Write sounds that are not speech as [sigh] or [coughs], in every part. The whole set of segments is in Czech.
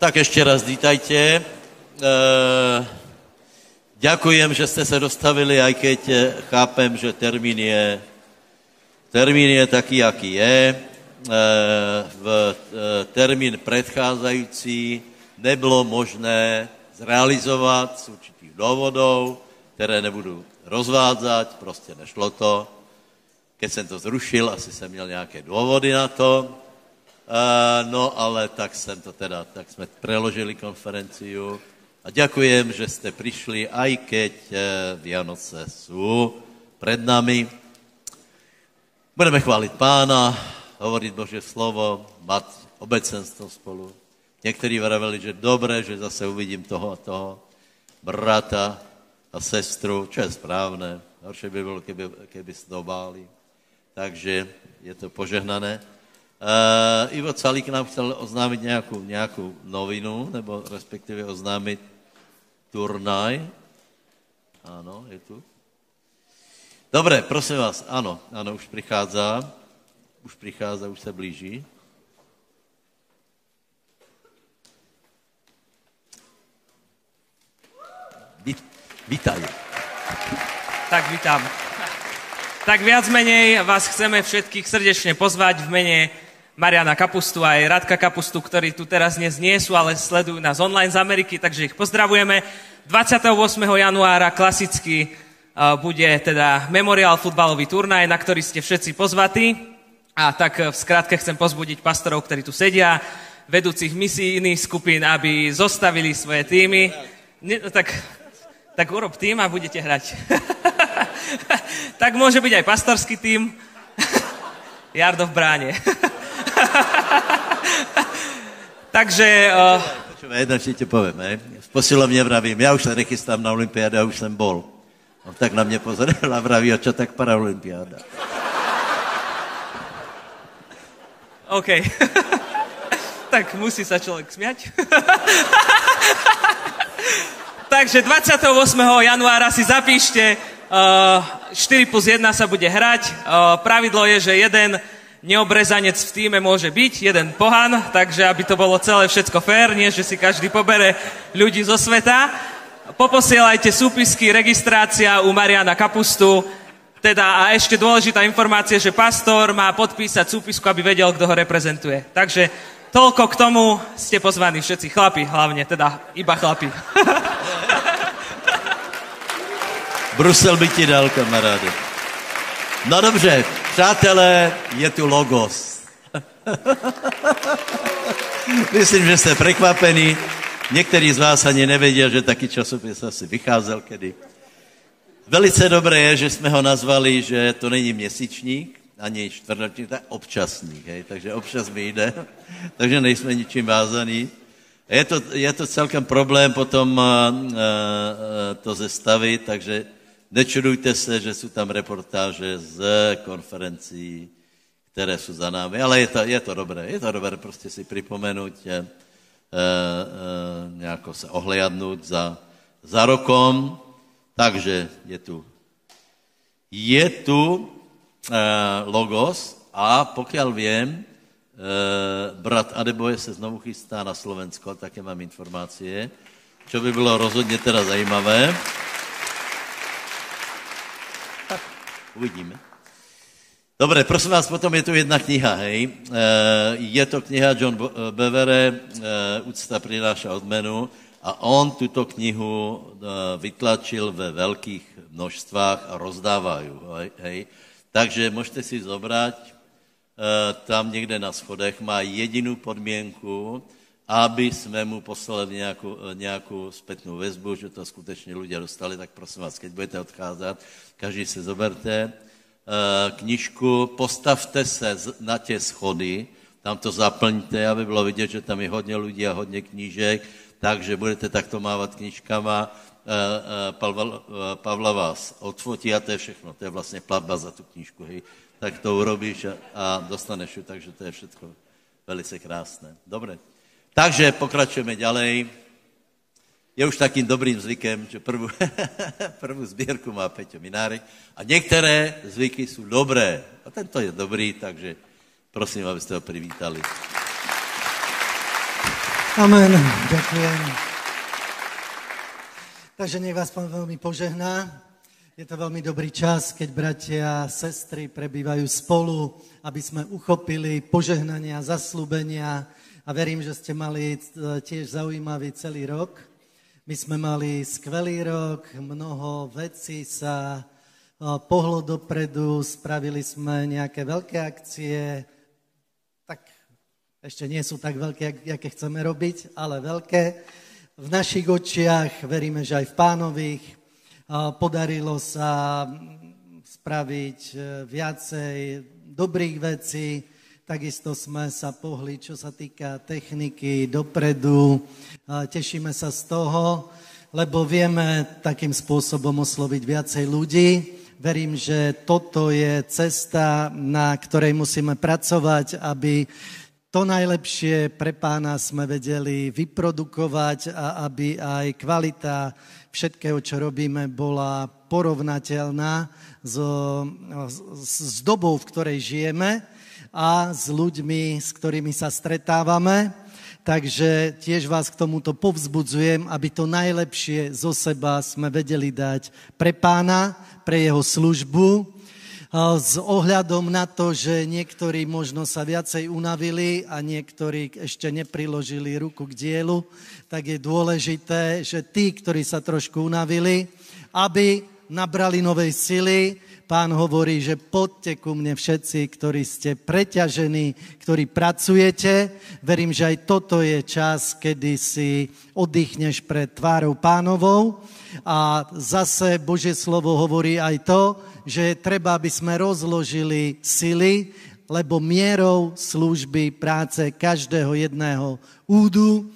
Tak ještě raz vítajte. Ďakujem, že jste se dostavili, aj keď chápem, že termín je, termín je taký, jaký je. E, v termín predcházající nebylo možné zrealizovat z určitých důvodů, které nebudu rozvádzať, prostě nešlo to. Keď jsem to zrušil, asi jsem měl nějaké důvody na to. Uh, no, ale tak jsem to teda, tak jsme preložili konferenciu a ďakujem, že jste přišli, aj keď uh, Vianoce jsou před nami. Budeme chválit pána, hovorit Bože slovo, mať obecenstvo spolu. Někteří vraveli, že dobré, že zase uvidím toho a toho brata a sestru, čo je správné. Horšie by bylo, keby, keby se to báli. Takže je to požehnané. Uh, Ivo Calík nám chtěl oznámit nějakou, nějakou novinu, nebo respektive oznámit turnaj. Ano, je tu. Dobré, prosím vás, ano, ano, už přichází. Už přichází, už se blíží. Vítaj. Tak vítám. Tak viac menej vás chceme všetkých srdečne pozvať v mene Mariana Kapustu a aj Radka Kapustu, ktorí tu teraz dnes nie sú, ale sledujú nás online z Ameriky, takže ich pozdravujeme. 28. januára klasicky bude teda memoriál futbalový turnaj, na ktorý ste všetci pozvatí. A tak v skratke chcem pozbudiť pastorov, ktorí tu sedia, vedúcich misijných skupín, aby zostavili svoje týmy. Ne, tak, tak urob tým a budete hrať. [laughs] tak môže byť aj pastorský tým. [laughs] Jardo v bráne. [laughs] [laughs] Takže... Uh... Počúvaj, jedno si ti hej. V posilovně vravím, já už se nechystám na olympiádu, já už jsem bol. On tak na mě pozoril a vraví, a čo tak paraolympiáda. OK. [laughs] tak musí sa človek smiať. [laughs] Takže 28. januára si zapíšte, uh, 4 plus 1 sa bude hrať. Uh, pravidlo je, že jeden neobrezanec v týme môže byť, jeden pohan, takže aby to bolo celé všetko fér, nie že si každý pobere ľudí zo sveta. Poposielajte súpisky, registrácia u Mariana Kapustu. Teda a ešte dôležitá informácia, že pastor má podpísať súpisku, aby vedel, kto ho reprezentuje. Takže toľko k tomu, ste pozvaní všetci chlapi, hlavne, teda iba chlapi. [laughs] Brusel by ti dal, kamaráde. No dobře, přátelé, je tu logos. [laughs] Myslím, že jste překvapení. Některý z vás ani nevěděl, že taky časopis asi vycházel kedy. Velice dobré je, že jsme ho nazvali, že to není měsíčník, ani čtvrtletník, to je občasník, hej, takže občas vyjde, [laughs] takže nejsme ničím vázaný. Je to, je to celkem problém potom uh, uh, to zestavit, takže Nečudujte se, že jsou tam reportáže z konferencí, které jsou za námi, ale je to, je to dobré, je to dobré prostě si připomenout, e, e, nějako se ohlédnout za, za rokom, takže je tu, je tu e, logos a pokud vím, brat Adeboje se znovu chystá na Slovensko, také mám informace, čo by bylo rozhodně teda zajímavé. Uvidíme. Dobře, prosím vás, potom je tu jedna kniha, hej. Eh, je to kniha John eh, Bevere, eh, Úcta přináša odmenu, a on tuto knihu vytlačil ve velkých množstvách a rozdávají, hej. Takže můžete si zobrat, tam někde na schodech má jedinou podmínku, aby jsme mu poslali nějakou, nějakou zpětnou väzbu, že to skutečně lidé dostali, tak prosím vás, keď budete odcházet, každý se zoberte eh, knižku, postavte se na tě schody, tam to zaplňte, aby bylo vidět, že tam je hodně lidí a hodně knížek, takže budete takto mávat knížkama. Eh, eh, Pavla, Pavla vás odfotí a to je všechno. To je vlastně platba za tu knížku. Hej. Tak to urobíš a, dostaneš ju, takže to je všechno velice krásné. Dobré. Takže pokračujeme ďalej. Je už takým dobrým zvykem, že prvú, [laughs] prvú sbírku má Peťo Minárek a některé zvyky jsou dobré. A tento je dobrý, takže prosím, abyste ho privítali. Amen. Ďakujem. Takže nech vás pán veľmi požehná. Je to veľmi dobrý čas, keď bratia a sestry prebývajú spolu, aby sme uchopili požehnania, zaslúbenia a verím, že ste mali e, tiež zaujímavý celý rok. My sme mali skvelý rok, mnoho vecí sa e, pohlo dopredu, spravili sme nejaké veľké akcie, tak ešte nie sú tak veľké, aké chceme robiť, ale veľké. V našich očiach, veríme, že aj v pánových, podarilo sa spraviť e, viacej dobrých vecí, takisto sme sa pohli, čo sa týka techniky, dopredu. Tešíme sa z toho, lebo vieme takým spôsobom osloviť viacej ľudí. Verím, že toto je cesta, na ktorej musíme pracovať, aby to najlepšie pre pána sme vedeli vyprodukovať a aby aj kvalita všetkého, čo robíme, bola porovnateľná s, s dobou, v ktorej žijeme a s ľuďmi, s ktorými sa stretávame. Takže tiež vás k tomuto povzbudzujem, aby to najlepšie zo seba sme vedeli dať pre pána, pre jeho službu, s ohľadom na to, že niektorí možno sa viacej unavili a niektorí ešte nepriložili ruku k dielu, tak je dôležité, že tí, ktorí sa trošku unavili, aby nabrali novej sily. Pán hovorí, že poďte ku mne všetci, ktorí ste preťažení, ktorí pracujete. Verím, že aj toto je čas, kedy si oddychneš pred tvárou pánovou. A zase Božie slovo hovorí aj to, že treba, aby sme rozložili sily, lebo mierou služby, práce každého jedného údu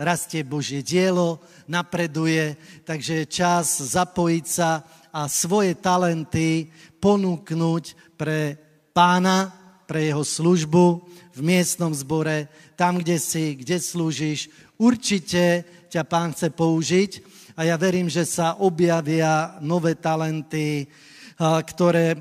rastie Božie dielo, napreduje, takže je čas zapojiť sa a svoje talenty ponúknuť pre pána, pre jeho službu v miestnom zbore, tam, kde si, kde slúžiš. Určite ťa pán chce použiť a ja verím, že sa objavia nové talenty, ktoré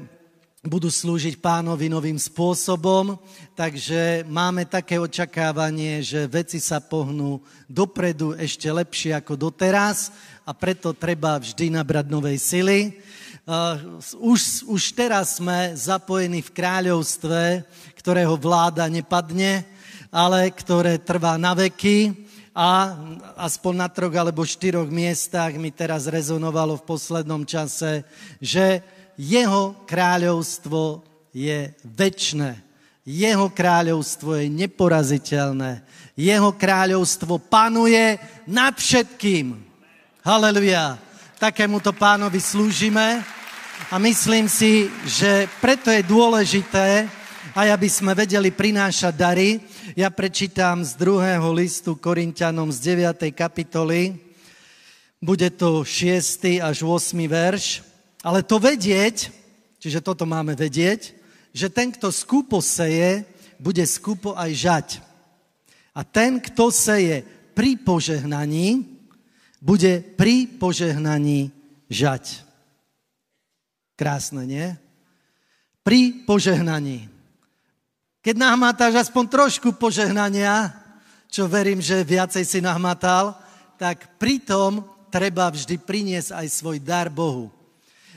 budú slúžiť pánovi novým spôsobom, takže máme také očakávanie, že veci sa pohnú dopredu ešte lepšie ako doteraz a preto treba vždy nabrať novej sily. Už, už teraz sme zapojení v kráľovstve, ktorého vláda nepadne, ale ktoré trvá na veky a aspoň na troch alebo štyroch miestach mi teraz rezonovalo v poslednom čase, že jeho kráľovstvo je väčné. Jeho kráľovstvo je neporaziteľné. Jeho kráľovstvo panuje nad všetkým. Haleluja. Takémuto pánovi slúžime a myslím si, že preto je dôležité, aj aby sme vedeli prinášať dary. Ja prečítam z druhého listu Korintianom z 9. kapitoly. Bude to 6. až 8. verš. Ale to vedieť, čiže toto máme vedieť, že ten, kto skúpo seje, bude skúpo aj žať. A ten, kto seje pri požehnaní, bude pri požehnaní žať. Krásne, nie? Pri požehnaní. Keď nahmatáš aspoň trošku požehnania, čo verím, že viacej si nahmatal, tak pritom treba vždy priniesť aj svoj dar Bohu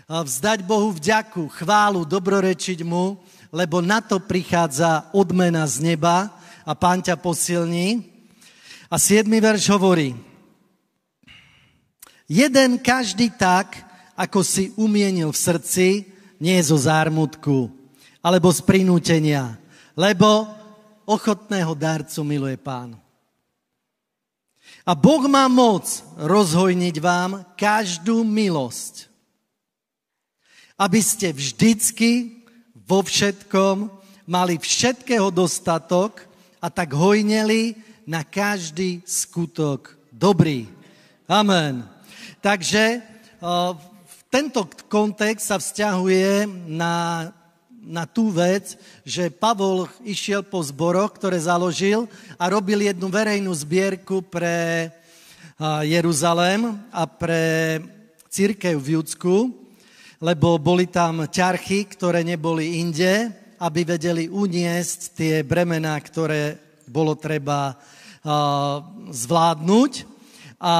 vzdať Bohu vďaku, chválu, dobrorečiť Mu, lebo na to prichádza odmena z neba a Pán ťa posilní. A 7. verš hovorí, jeden každý tak, ako si umienil v srdci, nie zo zármutku, alebo z prinútenia, lebo ochotného darcu miluje Pán. A Boh má moc rozhojniť vám každú milosť, aby ste vždycky vo všetkom mali všetkého dostatok a tak hojneli na každý skutok dobrý. Amen. Takže v tento kontext sa vzťahuje na, na tú vec, že Pavol išiel po zboroch, ktoré založil a robil jednu verejnú zbierku pre Jeruzalém a pre církev v Judsku lebo boli tam ťarchy, ktoré neboli inde, aby vedeli uniesť tie bremená, ktoré bolo treba zvládnuť. A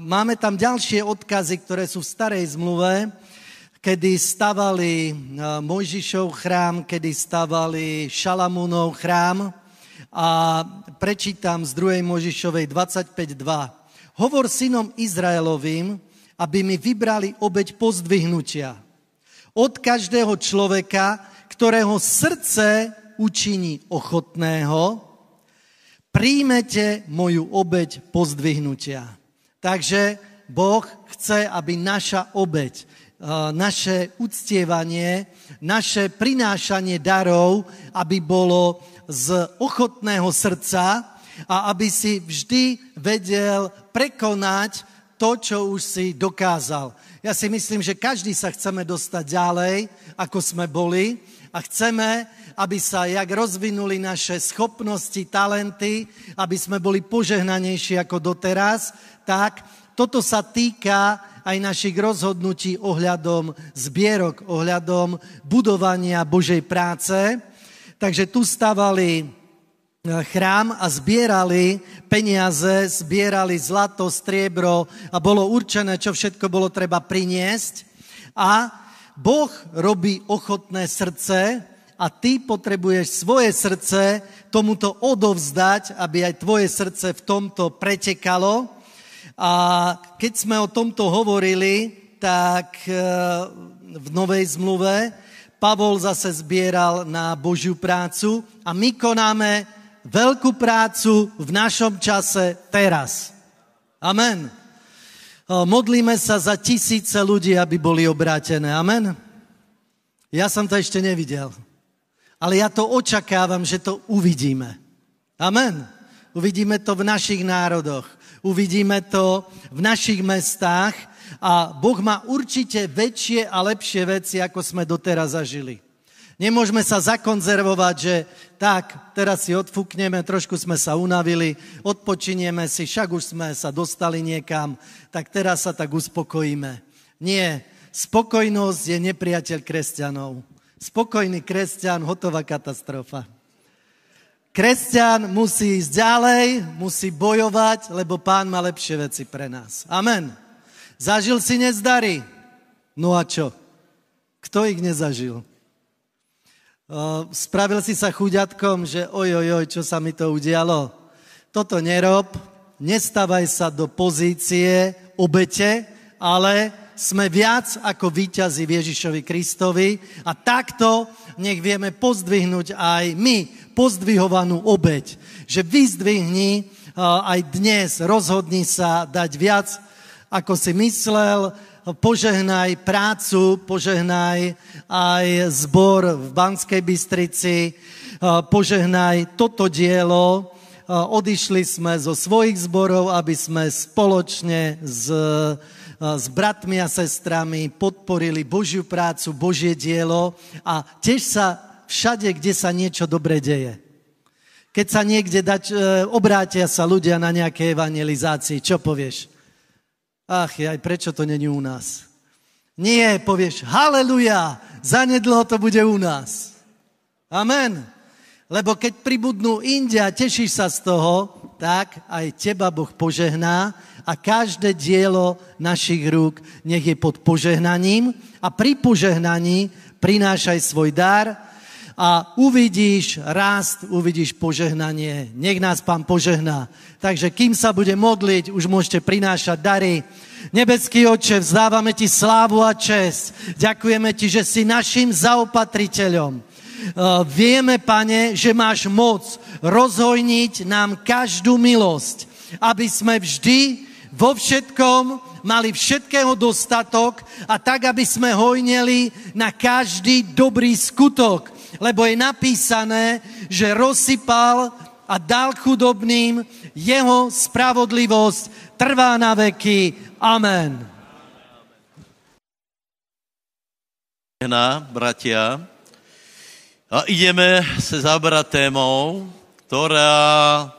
máme tam ďalšie odkazy, ktoré sú v starej zmluve, kedy stavali Mojžišov chrám, kedy stavali Šalamúnov chrám. A prečítam z 2. Mojžišovej 25.2. Hovor synom Izraelovým, aby mi vybrali obeď pozdvihnutia. Od každého človeka, ktorého srdce učiní ochotného, príjmete moju obeď pozdvihnutia. Takže Boh chce, aby naša obeď, naše uctievanie, naše prinášanie darov, aby bolo z ochotného srdca a aby si vždy vedel prekonať to, čo už si dokázal. Ja si myslím, že každý sa chceme dostať ďalej, ako sme boli a chceme, aby sa jak rozvinuli naše schopnosti, talenty, aby sme boli požehnanejší ako doteraz, tak toto sa týka aj našich rozhodnutí ohľadom zbierok, ohľadom budovania Božej práce. Takže tu stavali eh, chrám a zbierali peniaze, zbierali zlato, striebro a bolo určené, čo všetko bolo treba priniesť. A Boh robí ochotné srdce, a ty potrebuješ svoje srdce tomuto odovzdať, aby aj tvoje srdce v tomto pretekalo. A keď sme o tomto hovorili, tak e, v Novej zmluve Pavol zase zbieral na Božiu prácu a my konáme veľkú prácu v našom čase teraz. Amen. E, modlíme sa za tisíce ľudí, aby boli obrátené. Amen. Ja som to ešte nevidel ale ja to očakávam, že to uvidíme. Amen. Uvidíme to v našich národoch, uvidíme to v našich mestách a Boh má určite väčšie a lepšie veci, ako sme doteraz zažili. Nemôžeme sa zakonzervovať, že tak, teraz si odfúkneme, trošku sme sa unavili, odpočinieme si, však už sme sa dostali niekam, tak teraz sa tak uspokojíme. Nie, spokojnosť je nepriateľ kresťanov. Spokojný kresťan, hotová katastrofa. Kresťan musí ísť ďalej, musí bojovať, lebo pán má lepšie veci pre nás. Amen. Zažil si nezdary? No a čo? Kto ich nezažil? Spravil si sa chuďatkom, že oj, oj, oj, čo sa mi to udialo. Toto nerob, nestavaj sa do pozície obete, ale sme viac ako víťazi v Ježišovi Kristovi a takto nech vieme pozdvihnúť aj my pozdvihovanú obeď. Že vyzdvihni aj dnes, rozhodni sa dať viac, ako si myslel, požehnaj prácu, požehnaj aj zbor v Banskej Bystrici, požehnaj toto dielo. Odišli sme zo svojich zborov, aby sme spoločne s s bratmi a sestrami, podporili Božiu prácu, Božie dielo a tiež sa všade, kde sa niečo dobré deje. Keď sa niekde dať, e, obrátia sa ľudia na nejaké evangelizácii, čo povieš? Ach, aj prečo to není u nás? Nie, povieš, haleluja, zanedlho to bude u nás. Amen. Lebo keď pribudnú India, tešíš sa z toho, tak aj teba Boh požehná a každé dielo našich rúk nech je pod požehnaním a pri požehnaní prinášaj svoj dar a uvidíš rast, uvidíš požehnanie. Nech nás Pán požehná. Takže kým sa bude modliť, už môžete prinášať dary. Nebeský oče, vzdávame ti slávu a čest. Ďakujeme ti, že si našim zaopatriteľom. Uh, vieme, pane, že máš moc rozhojniť nám každú milosť, aby sme vždy vo všetkom mali všetkého dostatok a tak, aby sme hojneli na každý dobrý skutok. Lebo je napísané, že rozsypal a dal chudobným, jeho spravodlivosť trvá na veky. Amen. Bratia, a ideme se zabrať témou, ktorá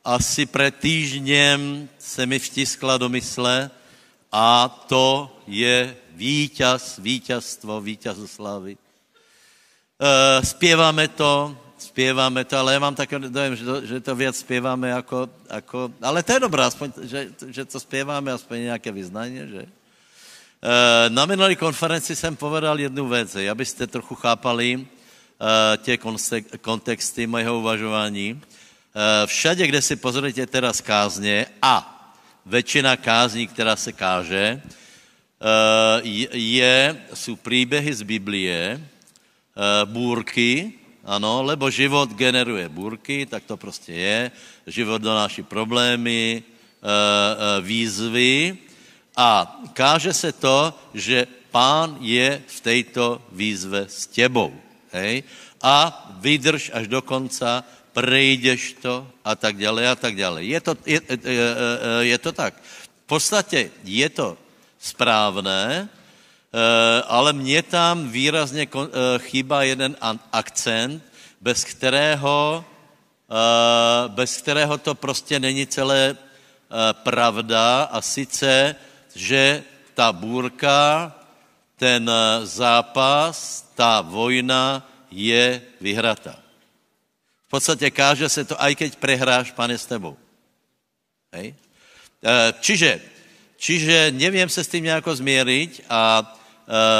asi před týždněm se mi vtiskla do mysle a to je vítěz, vítězstvo, vítězoslavy. E, zpěváme to zpěváme to, ale já mám takový dojem, že to, že to věc zpěváme jako, jako, ale to je dobré, aspoň, že, že to zpěváme, aspoň nějaké vyznání, že? Eh, na minulé konferenci jsem povedal jednu věc, abyste trochu chápali eh, tě kontexty mého uvažování. Všade, kde si pozorujete teraz kázně a většina kázní, která se káže, je, jsou příběhy z Biblie, bůrky, ano, lebo život generuje bůrky, tak to prostě je. Život donáší problémy, výzvy a káže se to, že pán je v této výzve s tebou. Hej? A vydrž až do konca, prejdeš to a tak dále a tak dále. Je to, je, je, je to tak. V podstatě je to správné, ale mně tam výrazně chýbá jeden akcent, bez kterého, bez kterého to prostě není celé pravda a sice že ta bůrka, ten eh, zápas, ta vojna je vyhrata. V podstatě káže se to, aj keď prehráš, pane, s tebou. Hej? Eh, čiže, čiže nevím se s tím nějako změřit a eh,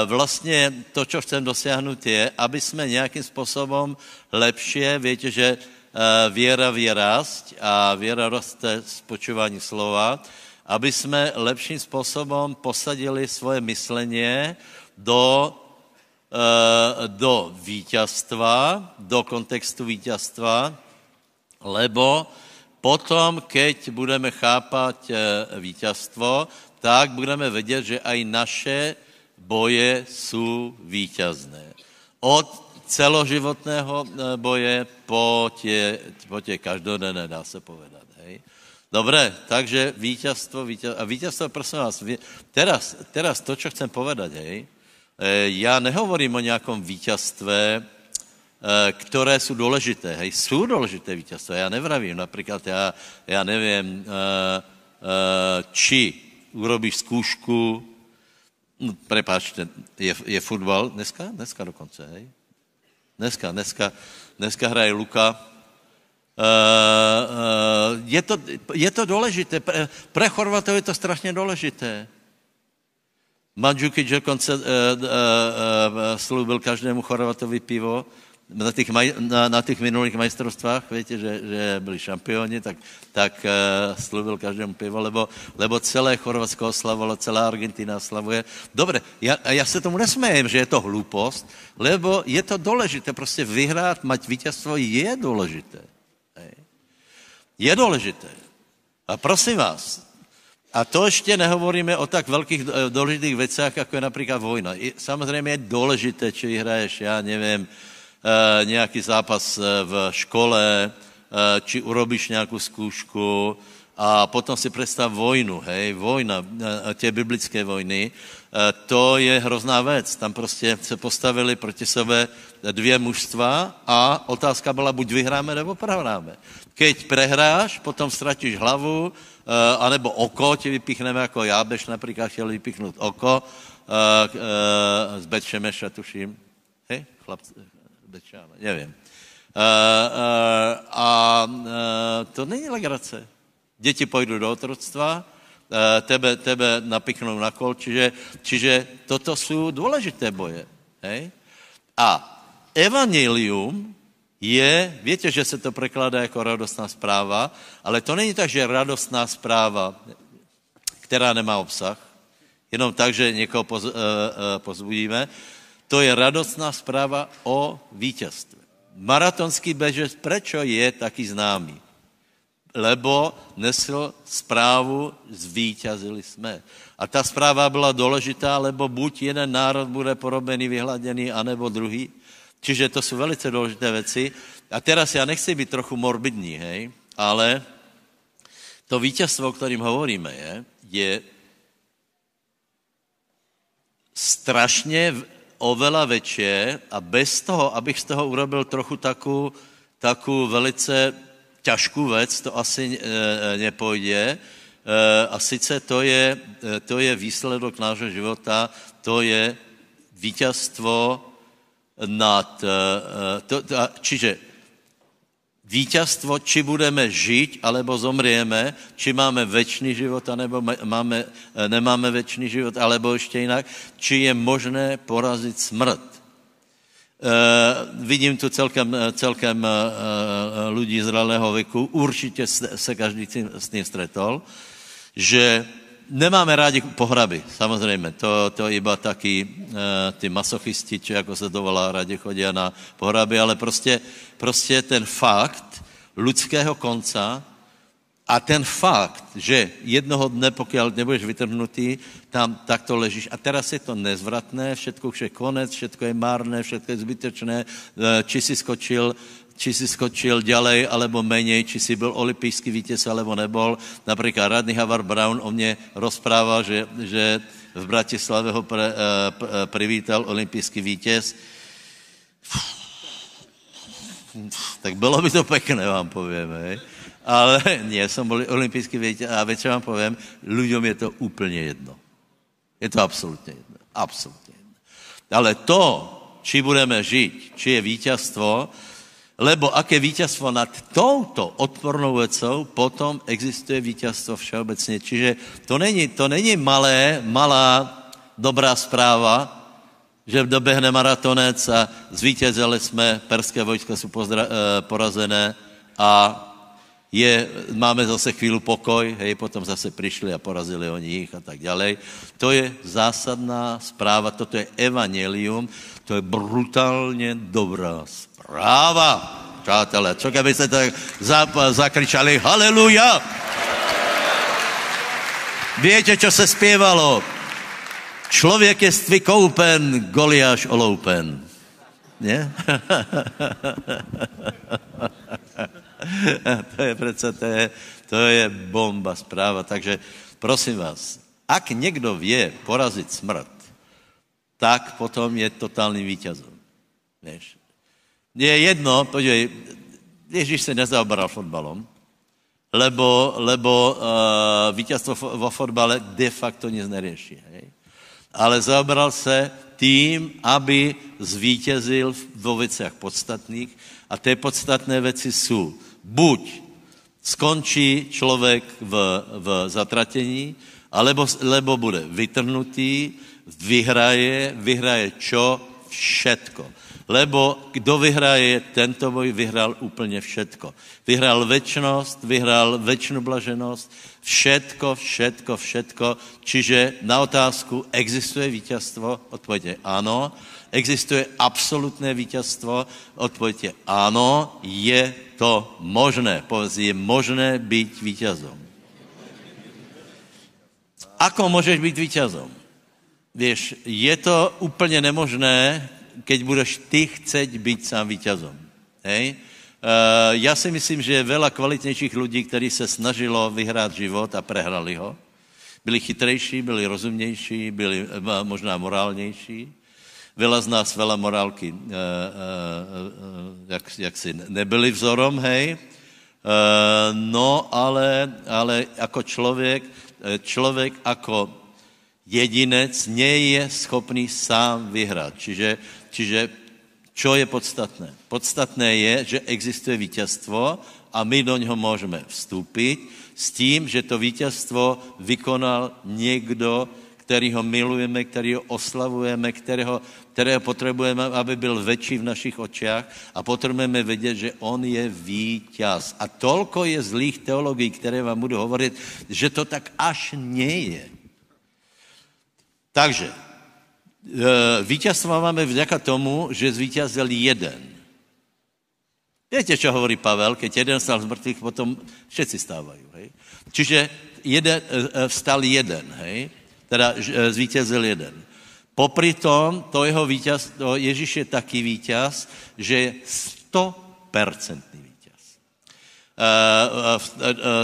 vlastně to, co chcem dosáhnout, je, aby jsme nějakým způsobem lepšie, víte, že věra věrast a věra roste z počúvání slova, aby jsme lepším způsobem posadili svoje myšlení do, e, do vítězstva, do kontextu vítězstva, lebo potom, keď budeme chápat vítězstvo, tak budeme vědět, že i naše boje jsou vítězné. Od celoživotného e, boje po tě, po tě každodenné, dá se povedat. Dobré, takže vítězstvo, vítězstvo. A vítězstvo, prosím vás, teraz, teraz to, co chcem povedať, hej, eh, já nehovorím o nějakom vítězstve, eh, které jsou důležité. Hej, jsou důležité vítězstva. Já nevravím, například já, já nevím, eh, či urobíš zkoušku, no, prepáčte, je, je fotbal dneska? Dneska dokonce, hej? Dneska, dneska, dneska hraje Luka, Uh, uh, je, to, je to důležité. Pre, pre Chorvatov je to strašně důležité. Mandžukič dokonce uh, uh, uh, slúbil každému Chorvatovi pivo na těch, maj, na, na těch minulých majstrovstvách, víte, že, že byli šampioni, tak, tak uh, slúbil každému pivo, lebo, lebo celé Chorvatsko oslavovalo, celá Argentina oslavuje. Dobre, já, já se tomu nesmějem, že je to hlupost, lebo je to důležité, prostě vyhrát, mať vítězstvo je důležité. Je důležité. A prosím vás, a to ještě nehovoríme o tak velkých eh, důležitých věcech, jako je například vojna. Samozřejmě je důležité, či vyhraješ, já nevím, eh, nějaký zápas eh, v škole, či urobíš nějakou zkoušku, a potom si představ vojnu, hej, vojna, tě biblické vojny, to je hrozná věc. Tam prostě se postavili proti sebe dvě mužstva a otázka byla, buď vyhráme, nebo prohráme. Keď prehráš, potom ztratíš hlavu, anebo oko ti vypichneme, jako já beš například chtěl vypichnout oko z Betšemeša, tuším. Hej, chlapci, Betšána, nevím. Uh, uh, a uh, to není legrace. Děti půjdou do otroctva, tebe, tebe napichnou na kol, čiže, čiže toto jsou důležité boje. Hej? A evangelium je, víte, že se to prekládá jako radostná zpráva, ale to není tak, že radostná zpráva, která nemá obsah, jenom tak, že někoho poz, pozbudíme, to je radostná zpráva o vítězství. Maratonský bežec, prečo je taky známý? Lebo nesl zprávu, zvítězili jsme. A ta zpráva byla důležitá, lebo buď jeden národ bude porobený, vyhladěný, anebo druhý. Čiže to jsou velice důležité věci. A teraz já nechci být trochu morbidní, hej, ale to vítězstvo, o kterým hovoríme, je, je strašně ovela větší a bez toho, abych z toho urobil trochu taku, taku velice těžkou věc, to asi e, e nepojde. E, a sice to je, e, to je výsledok nášho života, to je vítězstvo nad... Eh, to, to, čiže vítězstvo, či budeme žít, alebo zomrieme, či máme večný život, anebo máme, nemáme večný život, alebo ještě jinak, či je možné porazit smrt. Uh, vidím tu celkem, celkem uh, lidí zralého věku, určitě se každý s tím stretol, že nemáme rádi pohraby, samozřejmě. To, to iba taky uh, ty masochisti, či jako se to volá, rádi chodí na pohraby, ale prostě, prostě ten fakt lidského konca a ten fakt, že jednoho dne, pokud nebudeš vytrhnutý, tam takto ležíš a teraz je to nezvratné, všetko už je konec, všetko je márné, všetko je zbytečné, eh, či si skočil či si skočil ďalej, alebo menej, či si byl olympijský vítěz, alebo nebol. Například Radny Havar Brown o mě rozprával, že, že v Bratislave ho pre, uh, privítal olympijský vítěz. Tak bylo by to pekné, vám povím, hej. Ale [laughs] nie, jsem byl olympijský vítěz a večer vám povím, lidem je to úplně jedno. Je to absolutně jedno. Absolutně jedno. Ale to, či budeme žít, či je vítězstvo, Lebo aké vítězstvo nad touto odpornou vecou, potom existuje vítězstvo všeobecně. Čiže to není, to není malé, malá dobrá zpráva, že dobehne maratonec a zvítězili jsme, perské vojska jsou pozdra, eh, porazené a je, máme zase chvíli pokoj, hej, potom zase přišli a porazili oni jich a tak dále. To je zásadná zpráva, toto je evangelium, to je brutálně dobrá zpráva. Přátelé, co kdybyste tak zakričali haleluja? Víte, co se zpěvalo? Člověk je vykoupen, Goliáš oloupen. Ne? [laughs] to je přece, to je, to je bomba zpráva. Takže prosím vás, ak někdo vě porazit smrt, tak potom je totálním vítězem. Víš? Je jedno, podívej, Ježíš se nezaoberal fotbalom, lebo, lebo uh, vítězstvo vo fotbale de facto nic neřeší. Hej? Ale zaobral se tím, aby zvítězil vo věcech podstatných a ty podstatné věci jsou buď skončí člověk v, v zatratení, alebo, lebo bude vytrhnutý, vyhraje, vyhraje čo? Všetko. Lebo kdo vyhraje tento boj, vyhrál úplně všetko. Vyhrál večnost, vyhrál večnou blaženost, všetko, všetko, všetko. Čiže na otázku, existuje vítězstvo? Odpověď ano. Existuje absolutné vítězstvo? Odpověď ano, je to možné. Povedz, je možné být vítězom. Ako můžeš být vítězom? Víš, je to úplně nemožné, keď budeš ty chceť být sám vítězom. Hej? Uh, já si myslím, že je veľa kvalitnějších lidí, kteří se snažilo vyhrát život a prehrali ho. Byli chytrejší, byli rozumnější, byli uh, možná morálnější. Veľa z nás, veľa morálky, uh, uh, jak, jak si nebyli vzorom, hej. No, ale, ale jako člověk, člověk jako jedinec nie je schopný sám vyhrát. Čiže Čiže čo je podstatné? Podstatné je, že existuje vítězstvo a my do něho můžeme vstoupit s tím, že to vítězstvo vykonal někdo, který ho milujeme, který ho oslavujeme, kterého, kterého potřebujeme, aby byl větší v našich očích a potřebujeme vědět, že on je vítěz. A tolko je zlých teologií, které vám budu hovorit, že to tak až nie je. Takže Eh, vítězstva máme vďaka tomu, že zvítězil jeden. Víte, co hovorí Pavel? Keď jeden stal z mrtvých, potom všetci stávají. Hej? Čiže jeden, eh, eh, vstal jeden, hej? teda zvítězil jeden. Popri tom, to jeho vítěz, to Ježíš je taký vítěz, že je stopercentný vítěz.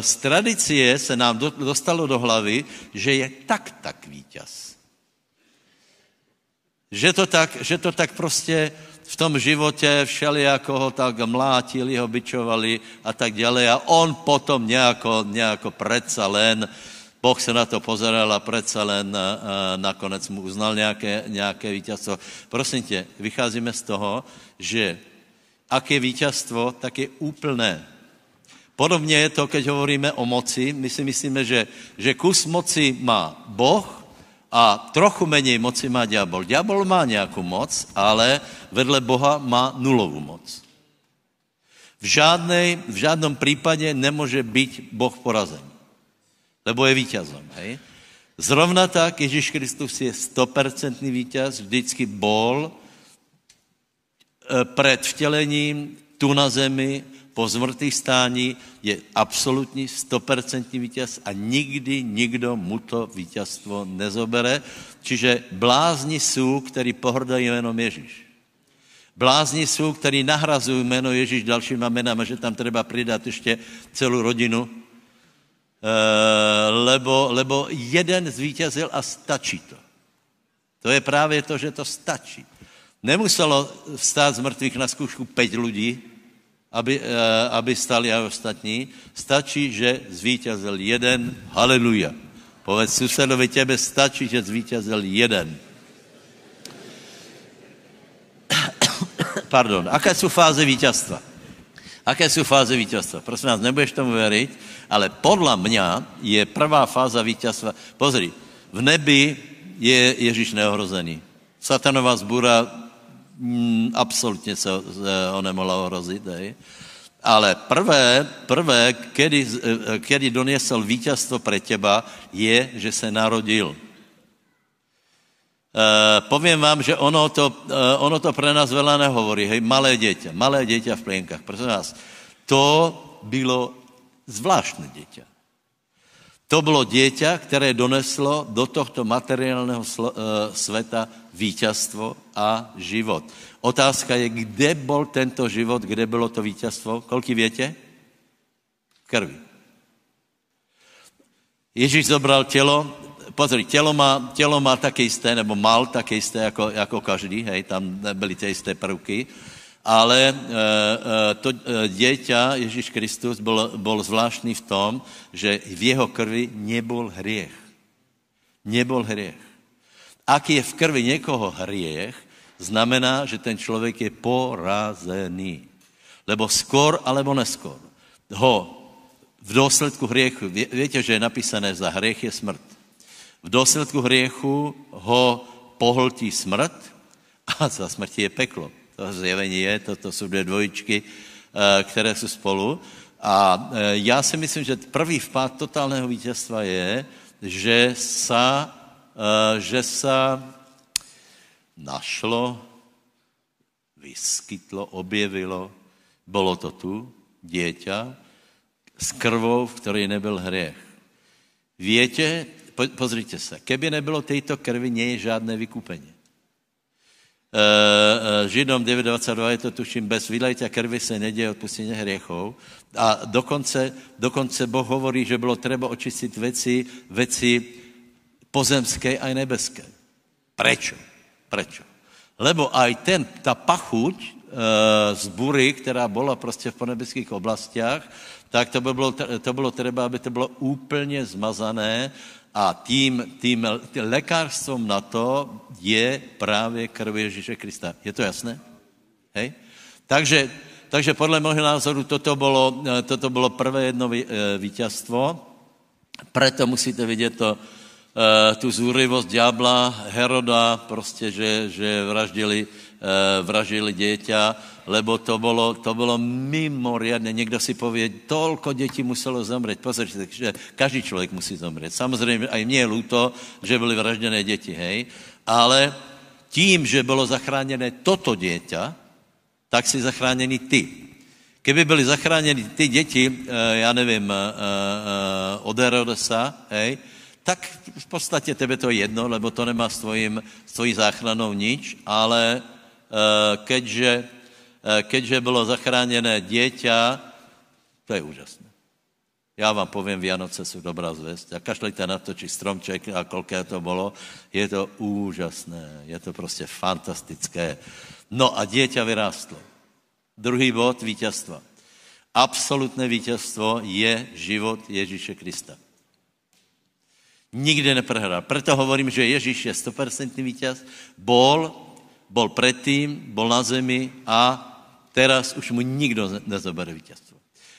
Z tradicie se nám dostalo do hlavy, že je tak tak vítěz. Že to tak, že to tak prostě v tom životě všelijako ho tak mlátili, ho byčovali a tak dále. A on potom nějako, nějako predsa len, Boh se na to pozeral a predsa len a, nakonec mu uznal nějaké, nějaké vítězstvo. Prosím tě, vycházíme z toho, že ak je víťazstvo, tak je úplné. Podobně je to, keď hovoríme o moci. My si myslíme, že, že kus moci má Boh a trochu méně moci má diabol. Diabol má nějakou moc, ale vedle Boha má nulovou moc. V, žádnej, v žádnom případě nemůže být Boh porazen, lebo je vítězem. Hej? Zrovna tak Ježíš Kristus je stopercentný vítěz, vždycky bol e, před vtělením tu na zemi po zmrtvých stání je absolutní stopercentní vítěz a nikdy nikdo mu to vítězstvo nezobere. Čiže blázni jsou, který pohrdají jménem Ježíš. Blázni jsou, který nahrazují jméno Ježíš dalšíma jménama, že tam treba přidat ještě celou rodinu, Eh, lebo, lebo jeden zvítězil a stačí to. To je právě to, že to stačí. Nemuselo stát z mrtvých na zkoušku pět lidí, aby, eh, aby stali a ostatní. Stačí, že zvítězil jeden. Haleluja. Povedz susedovi, těbe stačí, že zvítězil jeden. [coughs] Pardon. Aké jsou fáze vítězstva? Aké jsou fáze vítězstva? Prosím vás, nebudeš tomu věřit, ale podle mě je prvá fáza vítězstva. Pozri, v nebi je Ježíš neohrozený. Satanová zbura mm, absolutně se ho nemohla ohrozit. Hej. Ale prvé, prvé kedy, kedy donesl vítězstvo pre těba, je, že se narodil. Uh, povím vám, že ono to, uh, ono to pre nás veľa nehovorí, hej, malé dieťa, malé dieťa v plienkách, prosím vás, to bylo zvláštne dieťa. To bylo dieťa, které doneslo do tohto materiálneho sl- uh, sveta víťazstvo a život. Otázka je, kde bol tento život, kde bylo to víťazstvo? Koľky viete? V krvi. Ježíš zobral tělo, pozri, tělo má, tělo má také jisté, nebo mal také jisté jako, jako každý, hej, tam byly ty jisté prvky, ale e, e, to e, dieťa, Ježíš Kristus, byl, byl zvláštní v tom, že v jeho krvi nebol hriech. Nebol hriech. Ak je v krvi někoho hriech, znamená, že ten člověk je porazený. Lebo skor alebo neskor ho v důsledku hriechu, víte, že je napísané, za hriech je smrt. V důsledku hriechu ho pohltí smrt a za smrti je peklo. To zjevení je, to, to jsou dvě dvojičky, eh, které jsou spolu. A eh, já si myslím, že první vpád totálného vítězstva je, že sa, eh, že sa našlo, vyskytlo, objevilo, bylo to tu, dieťa, s krvou, v které nebyl hriech. Víte, pozrite se, keby nebylo této krvi, je žádné vykupení. E, e, Židom 9.22 je to tuším, bez vylejťa krvi se neděje odpustení hriechov. A dokonce, dokonce Boh hovorí, že bylo třeba očistit věci, věci pozemské a nebeské. Prečo? Prečo? Lebo aj ten, ta pachuť e, z bury, která byla prostě v ponebeských oblastiach, tak to, by bylo, to bylo třeba, aby to bylo úplně zmazané a tím, tím lékařstvom na to je právě krv Ježíše Krista. Je to jasné? Hej? Takže, takže podle mého názoru toto bylo, toto bylo prvé jedno eh, vítězstvo. Proto musíte vidět to, eh, tu zúrivost ďábla, Heroda, prostě, že, že vraždili, eh, vraždili dieťa, lebo to bylo, to bylo mimoriadne. Někdo si pově, tolko dětí muselo zomřít. Pozrite, že každý člověk musí zomřít. Samozřejmě aj mně je luto, že byly vražděné děti, hej, ale tím, že bylo zachráněné toto dieťa, tak si zachráněný ty. Kdyby byly zachráněny ty děti, eh, já nevím, eh, od Herodesa, hej, tak v podstatě tebe to je jedno, lebo to nemá s tvojím, s tvojí záchranou nič, ale keďže Eh, keďže bylo zachráněné dieťa, to je úžasné. Já vám povím, Vianoce jsou dobrá zvěst. A kašlejte na to, či stromček a kolké to bylo. Je to úžasné, je to prostě fantastické. No a dieťa vyrástlo. Druhý bod vítězstva. Absolutné vítězstvo je život Ježíše Krista. Nikdy neprehrál. Proto hovorím, že Ježíš je 100% vítěz. Bol, bol předtím, bol na zemi a teraz už mu nikdo nezabere vítězstvo.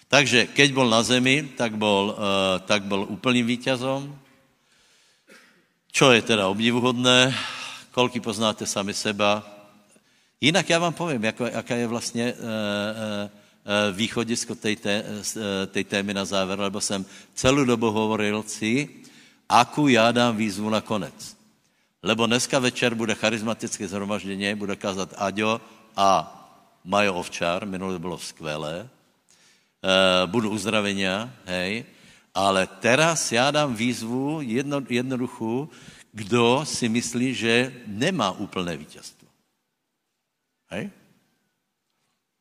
Takže keď bol na zemi, tak bol, uh, tak bol úplným víťazom. Čo je teda obdivuhodné, koľky poznáte sami seba. Jinak já vám povím, jako, jaká je vlastně uh, uh, východisko tej, té, tej témy na záver, lebo jsem celou dobu hovoril si, akú já dám výzvu na konec. Lebo dneska večer bude charizmatické zhromaždění, bude kázat Aďo a Majo Ovčár, minule bylo skvělé, uh, budu uzdravenia, hej, ale teraz já dám výzvu jedno, jednoduchou, kdo si myslí, že nemá úplné vítězstvo. Hej?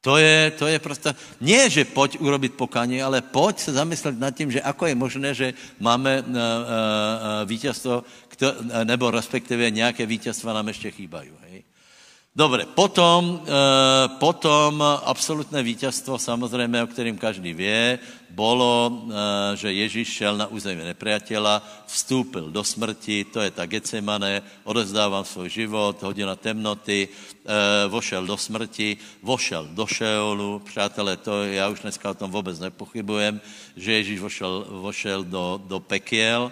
To je, to je prostě, nie, že pojď urobit pokání, ale pojď se zamyslet nad tím, že ako je možné, že máme uh, uh, vítězstvo, nebo respektive nějaké vítězstva nám ještě chýbají. Hej? Dobre, potom, e, potom absolutné vítězstvo, samozřejmě, o kterým každý vie, bolo, e, že Ježíš šel na území nepriateľa, vstúpil do smrti, to je ta Getsemane, odezdávám svůj život, hodina temnoty, e, vošel do smrti, vošel do Šeolu, přátelé, to já už dneska o tom vůbec nepochybujem, že Ježíš vošel, vošel do, do pekiel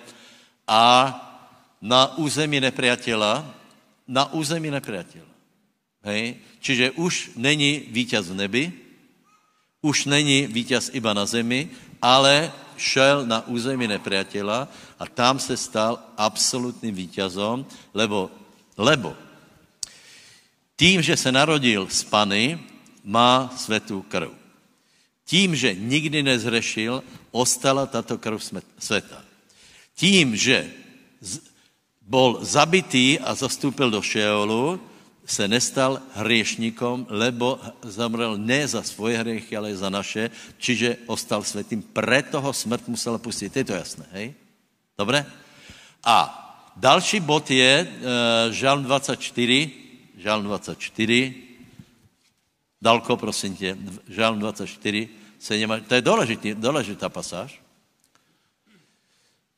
a na území nepriateľa, na území nepriateľa Hej? Čiže už není vítěz v nebi, už není vítěz iba na zemi, ale šel na území nepriateľa a tam se stal absolutním vítězom, lebo, lebo tím, že se narodil z Pany, má svetou krv. Tím, že nikdy nezřešil, ostala tato krv světa. Tím, že bol zabitý a zastúpil do Šeolu, se nestal hriešníkom, lebo zamrel ne za svoje hriechy, ale za naše, čiže ostal světým. Preto ho smrt musela pustit. Je to jasné, hej? Dobre? A další bod je uh, Žalm 24, Žalm 24, Dalko, prosím tě, Žalm 24, se nemá, to je důležitý, důležitá pasáž.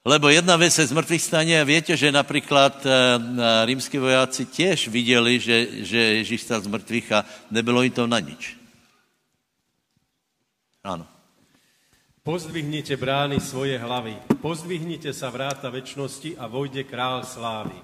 Lebo jedna vec je zmrtvých stane a viete, že napríklad e, rímsky vojáci tiež viděli, že, že Ježíš stal z mrtvých a nebylo im to na nič. Áno. Pozdvihnite brány svoje hlavy, pozdvihnite sa vráta väčšnosti a vojde král slávy.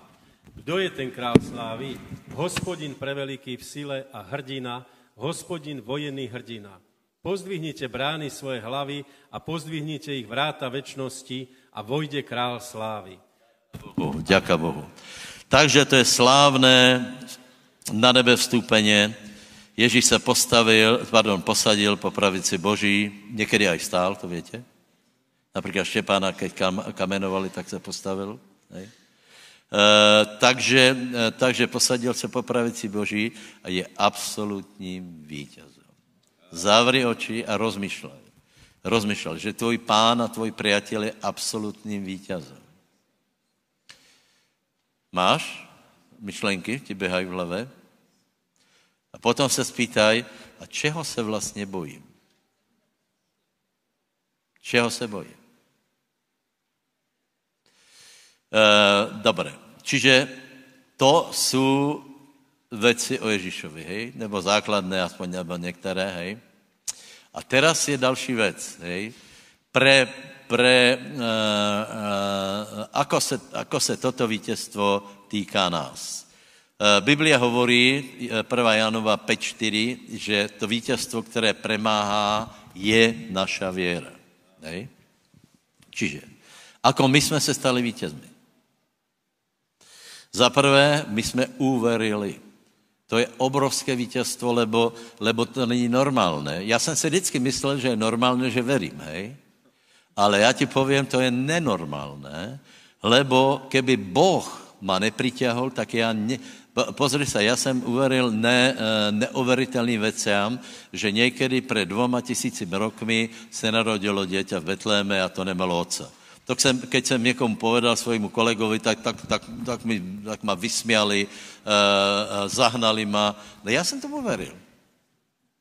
Kdo je ten král slávy? Hospodin preveliký v sile a hrdina, hospodin vojený hrdina. Pozdvihnite brány svoje hlavy a pozdvihnite ich vráta väčšnosti a vojde král slávy. Bohu, ďaká Bohu. Takže to je slávné na nebe vstúpenie. Ježíš se postavil, pardon, posadil po pravici Boží, někdy aj stál, to víte? Například Štěpána, keď kam, kamenovali, tak se postavil. Ne? E, takže, e, takže posadil se po pravici Boží a je absolutním vítězem. Zavri oči a rozmýšlej rozmýšlel, že tvůj pán a tvůj priateľ je absolutním vítězem. Máš myšlenky, ti běhají v hlavě? A potom se spýtaj, a čeho se vlastně bojím? Čeho se bojím? E, dobré, čiže to jsou věci o Ježíšovi, hej? Nebo základné, aspoň nebo některé, hej? A teraz je další věc. Pre, pre, uh, uh, ako, se, ako se toto vítězstvo týká nás. Uh, Biblia hovorí, 1. Janova 5.4, že to vítězstvo, které premáhá, je naša věra. Hej. Čiže, ako my jsme se stali vítězmi? Za prvé, my jsme uverili. To je obrovské vítězstvo, lebo, lebo to není normálné. Já jsem si vždycky myslel, že je normálné, že verím, hej? Ale já ti povím, to je nenormálné, lebo keby Boh ma nepriťahol, tak já ne... Pozri se, já jsem uveril ne, eh, neoveritelným veciam, že někdy před dvoma tisíci rokmi se narodilo dieťa v Betléme a to nemalo otca. To jsem, keď jsem někomu povedal svojmu kolegovi, tak, tak, tak, tak, mi, tak ma vysmiali, uh, uh, zahnali ma. No já jsem tomu veril.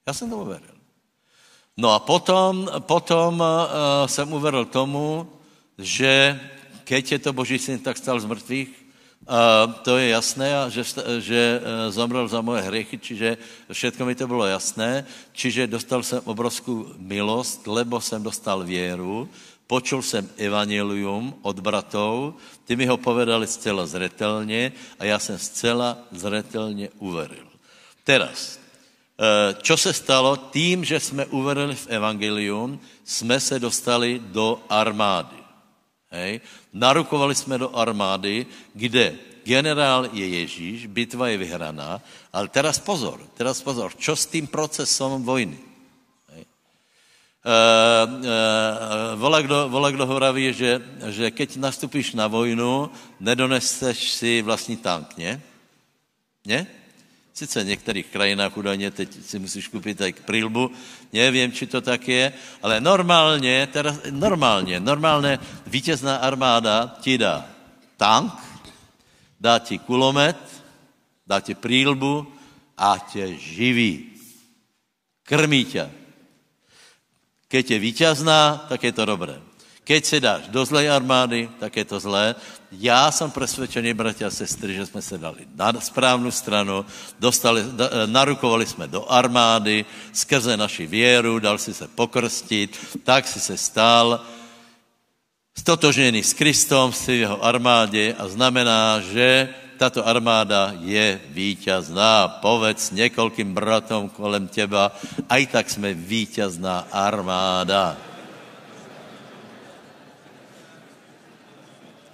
Já jsem tomu veril. No a potom, potom uh, jsem uveril tomu, že keď je to Boží syn, tak stal z mrtvých, Uh, to je jasné, a že, že uh, zomrel za moje hriechy, čiže všetko mi to bylo jasné, čiže dostal jsem obrovskou milost, lebo jsem dostal věru, počul jsem evangelium od bratov, ty mi ho povedali zcela zretelně a já jsem zcela zretelně uveril. Teraz, uh, čo se stalo? Tím, že jsme uverili v evangelium, jsme se dostali do armády. Hej. Narukovali jsme do armády, kde generál je Ježíš, bitva je vyhraná, ale teraz pozor, teraz pozor, čo s tím procesem vojny? Hej. E, e, vola, kdo, vola kdo hovorí, že, že keď nastupíš na vojnu, nedoneseš si vlastní tank, ne? Ne? Sice v některých krajinách údajně teď si musíš koupit tak prílbu, nevím, či to tak je, ale normálně, teda normálně, normálně vítězná armáda ti dá tank, dá ti kulomet, dá ti prílbu a tě živí. Krmí tě. Keď je vítězná, tak je to dobré. Keď se dáš do zlé armády, tak je to zlé. Já jsem přesvědčený, bratia a sestry, že jsme se dali na správnou stranu, dostali, eh, narukovali jsme do armády skrze naši věru, dal si se pokrstit, tak si se stal stotožněný s Kristom v jeho armádě a znamená, že tato armáda je vítězná. Povedz několikým bratom kolem těba, a i tak jsme vítězná armáda.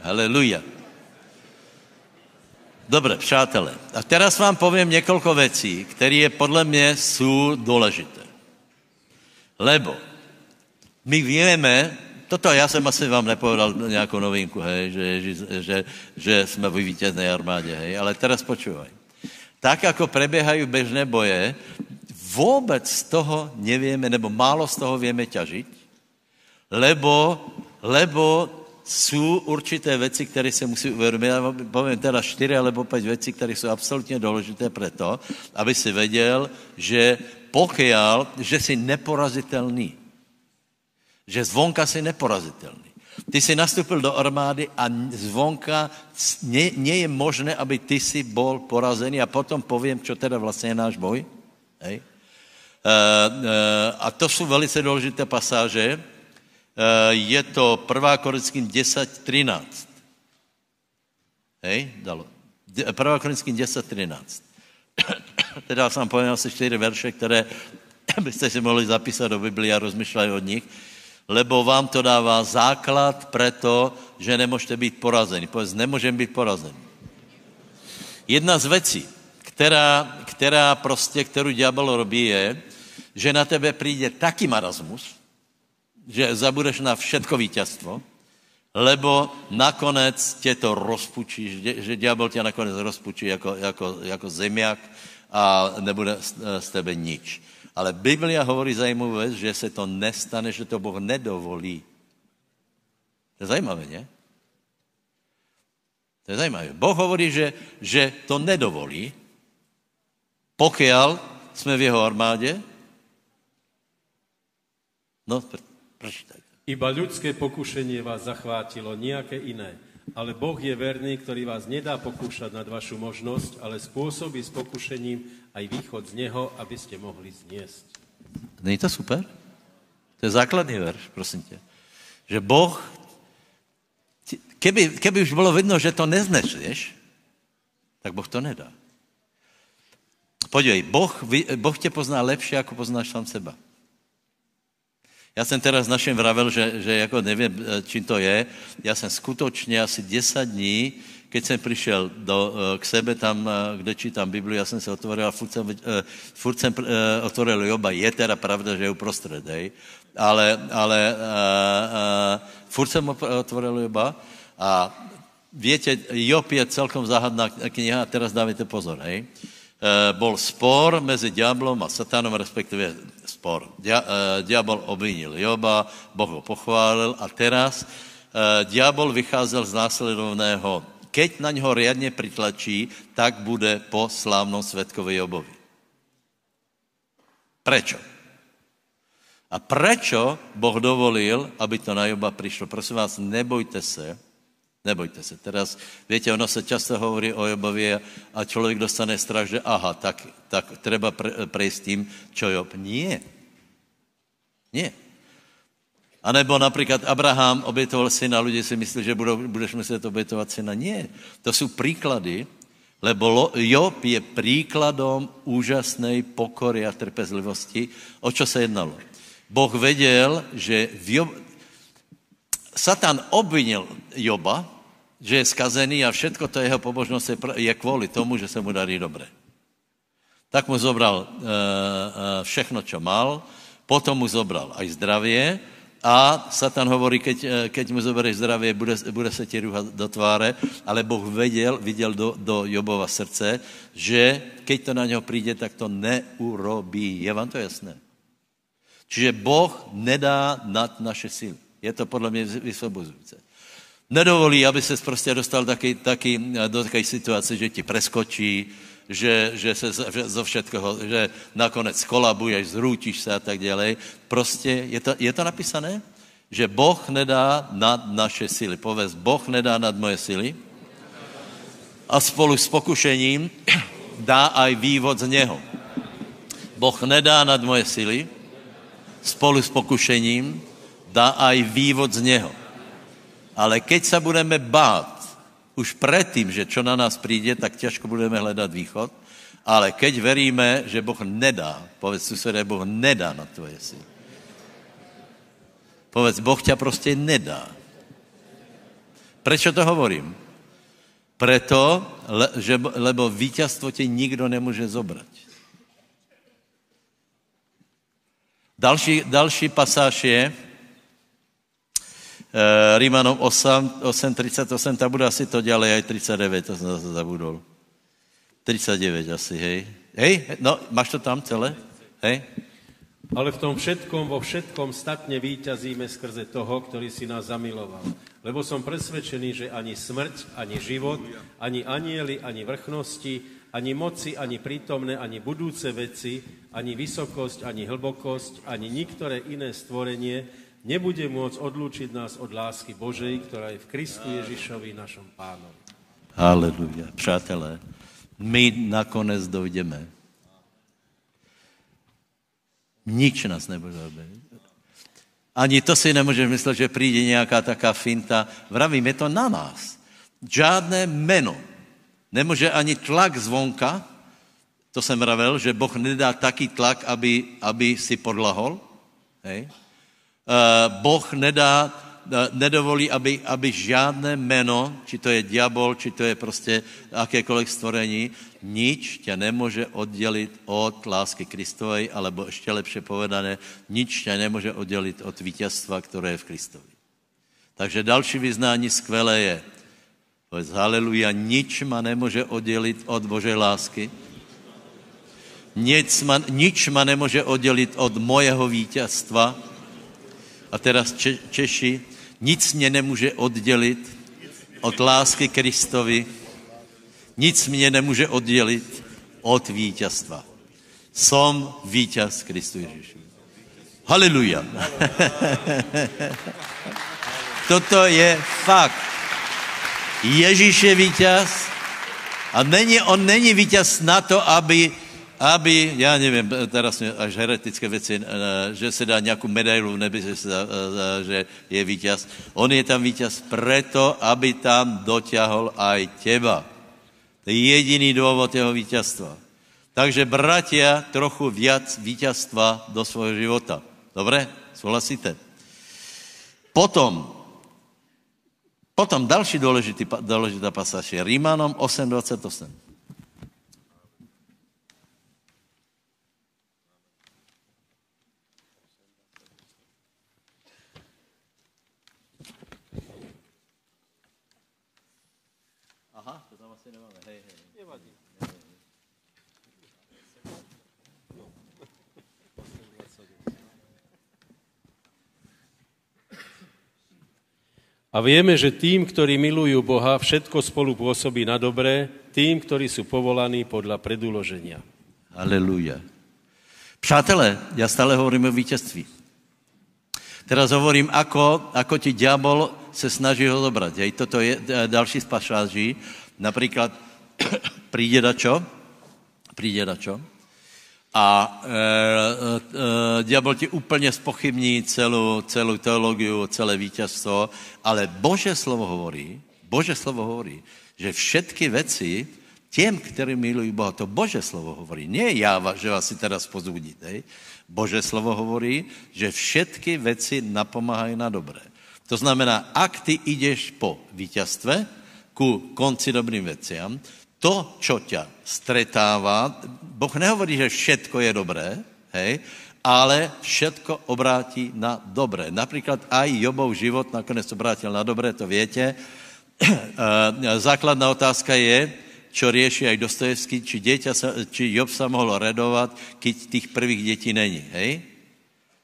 Haleluja. Dobře, přátelé. A teraz vám povím několik věcí, které podle mě jsou důležité. Lebo my víme, toto já jsem asi vám nepovedal nějakou novinku, hej, že, že, že, že jsme v vítězné armádě, hej, ale teraz počúvaj. Tak, jako preběhají běžné boje, vůbec z toho nevíme, nebo málo z toho víme ťažit, lebo, lebo jsou určité věci, které se musí uvědomit. Já povím teda čtyři alebo pět věcí, které jsou absolutně důležité pro to, aby si věděl, že pokiaľ, že jsi neporazitelný. Že zvonka jsi neporazitelný. Ty jsi nastupil do armády a zvonka nie je možné, aby ty si bol porazený a potom povím, čo teda vlastně je náš boj. Hej. Uh, uh, a to jsou velice důležité pasáže, Eh, je to 1. Korinským 10, 13. Hej, dalo. 1. Korinským 10, 13. [coughs] teda jsem povedal asi čtyři verše, které [coughs] byste si mohli zapísat do Biblia a rozmýšlet od nich, lebo vám to dává základ pre to, že nemůžete být porazení. Povedz, nemůžeme být porazení. Jedna z věcí, která, která prostě, kterou ďábel robí, je, že na tebe přijde taký marazmus, že zabudeš na všetko vítězstvo, lebo nakonec tě to rozpučí, že ďábel tě nakonec rozpučí jako, jako, jako zemiak a nebude z tebe nič. Ale Biblia hovorí zajímavou věc, že se to nestane, že to Boh nedovolí. To je zajímavé, ne? To je zajímavé. Boh hovorí, že, že to nedovolí, pokiaľ jsme v jeho armádě. No, Prečítajte. Iba ľudské pokušenie vás zachvátilo, nejaké iné. Ale Boh je verný, ktorý vás nedá pokúšať nad vašu možnosť, ale spôsobí s pokušením aj východ z neho, aby ste mohli zniesť. Není to super? To je základný verš, prosím tě. Že Boh, keby, keby už bylo vidno, že to neznečeš, tak Boh to nedá. Podívej, boh, boh tě pozná lepší, jako poznáš sám seba. Já jsem teraz našem vravel, že, že jako nevím, eh, čím to je. Já jsem skutečně asi 10 dní, keď jsem přišel do, eh, k sebe tam, eh, kde čítám Bibliu, já jsem se otvoril a furt jsem, furt jsem otvoril Joba. Je teda pravda, že je uprostřed, hej? Ale, ale uh, uh, furt jsem otvoril Joba a větě, Job je celkom záhadná kniha a teraz dávajte pozor, hej? Uh, bol spor mezi diablom a satanom, respektive spor. Dia, diabol obvinil Joba, Boh ho pochválil a teraz diabol vycházel z následovného. Keď na něho riadně pritlačí, tak bude po slávnom svetkovi Jobovi. Prečo? A prečo Boh dovolil, aby to na Joba přišlo? Prosím vás, nebojte se, Nebojte se. Teraz, viete, ono se často hovorí o Jobovi a člověk dostane strach, že aha, tak, tak treba pre, prejsť tým, čo Job. Nie. Nie. A nebo například Abraham obětoval syna, lidé si myslí, že budou, budeš muset obětovat syna. Nie. To jsou příklady, lebo Job je příkladom úžasnej pokory a trpezlivosti. O čo se jednalo? Boh věděl, že v Job... Satan obvinil Joba, že je skazený a všetko to jeho pobožnost je, kvůli tomu, že se mu darí dobré. Tak mu zobral uh, uh, všechno, čo mal, potom mu zobral aj zdravie a Satan hovorí, keď, eh, keď mu zoberieš zdravie, bude, bude se ti rúhat do tváre, ale Boh vedel, viděl do, do Jobova srdce, že keď to na něho přijde, tak to neurobí. Je vám to jasné? Čiže Boh nedá nad naše síly. Je to podle mě vysvobozující. Nedovolí, aby se prostě dostal taky, taky eh, do takové situace, že ti preskočí, že, že se že zo všetkoho, že nakonec kolabuješ, zrútiš se a tak dále. Prostě je to, je to napísané, že Boh nedá nad naše síly. Povedz, Boh nedá nad moje síly a spolu s pokušením dá aj vývod z něho. Boh nedá nad moje síly, spolu s pokušením dá aj vývod z něho. Ale keď se budeme bát už predtým, že čo na nás přijde, tak těžko budeme hledat východ, ale keď veríme, že Boh nedá, povedz susedé, Boh nedá na tvoje si. Povedz, Boh ťa prostě nedá. Proč to hovorím? Preto, le, že, lebo vítězstvo tě nikdo nemůže zobrat. Další, další pasáž je, Rímanom 8, 8, 38, tam bude asi to ďalej, aj 39, to jsem zase zabudol. 39 asi, hej. Hej, no, máš to tam celé? Hej? Ale v tom všetkom, vo všetkom statne výťazíme skrze toho, ktorý si nás zamiloval. Lebo som presvedčený, že ani smrť, ani život, ani anieli, ani vrchnosti, ani moci, ani prítomné, ani budúce veci, ani vysokosť, ani hlbokosť, ani niktoré iné stvorenie nebude môcť odlúčiť nás od lásky Božej, ktorá je v Kristu Ježišovi, našom pánovi. Haleluja. Přátelé, my nakonec dojdeme. Nič nás nebude Ani to si nemůžeš myslet, že přijde nějaká taká finta. Vravím, je to na nás. Žádné meno. Nemůže ani tlak zvonka, to jsem mravil, že Boh nedá taký tlak, aby, aby si podlahol. Hej? Eh, boh nedá, eh, nedovolí, aby, aby žádné jméno, či to je diabol, či to je prostě jakékoliv stvorení, nič tě nemůže oddělit od lásky Kristovej, alebo ještě lepše povedané, nič tě nemůže oddělit od vítězstva, které je v Kristovi. Takže další vyznání skvělé je, povedz haleluja, nič ma nemůže oddělit od Božej lásky, nic ma, nič ma nemůže oddělit od mojeho vítězstva, a teraz Če- Češi, nic mě nemůže oddělit od lásky Kristovi, nic mě nemůže oddělit od vítězstva. Som vítěz Kristu Ježíšu. Haleluja. [laughs] Toto je fakt. Ježíš je vítěz a není, on není vítěz na to, aby aby, já nevím, teraz až heretické věci, eh, že se dá nějakou medailu v nebi, že, se, že je vítěz. On je tam vítěz preto, aby tam doťahol aj těba. To je jediný důvod jeho vítězstva. Takže bratia, trochu viac vítězstva do svého života. Dobré? Souhlasíte? Potom, potom další důležitý, důležitá pasáž je Rímanom 8.28. A vieme, že tým, ktorí milujú Boha, všetko spolu pôsobí na dobré, tým, ktorí sú povolaní podľa predúloženia. Aleluja. Přátelé, já stále hovorím o vítězství. Teraz hovorím, ako, ako ti diabol se snaží ho zobrať. Hej, toto je e, další z pasáží. Například [coughs] přijde dačo, přijde dačo a e, e, e, diabol ti úplně spochybní celou, celou teologiu, celé vítězstvo, ale Bože slovo hovorí, Bože slovo hovorí, že všetky věci těm, kteří milují Boha, to Bože slovo hovorí, nie já, že vás si teda spozudit, hej? Bože slovo hovorí, že všetky věci napomáhají na dobré. To znamená, ak ty jdeš po vítězstve, ku konci dobrým věciam, to, čo ťa stretává, Boh nehovorí, že všetko je dobré, hej, ale všetko obrátí na dobré. Například aj Jobov život nakonec obrátil na dobré, to větě. Základná otázka je, čo rieši aj Dostojevský, či, dieťa sa, či Job sa mohol redovat, keď tých prvých dětí není. Hej?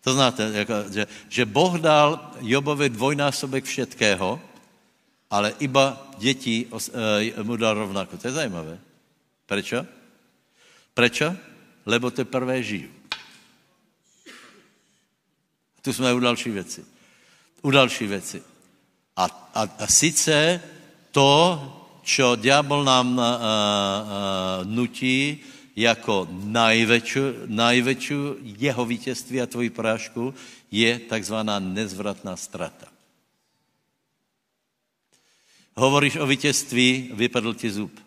To znáte, jako, že, že Boh dal Jobovi dvojnásobek všetkého, ale iba děti e, mu dal rovnako. To je zajímavé. Prečo? Prečo? Lebo teprve žijí. Tu jsme u další věci. U další věci. A, a, a sice to, čo diabol nám a, a, nutí jako najväčšiu jeho vítězství a tvoji porážku, je takzvaná nezvratná strata. Hovoríš o vítězství, vypadl ti zub.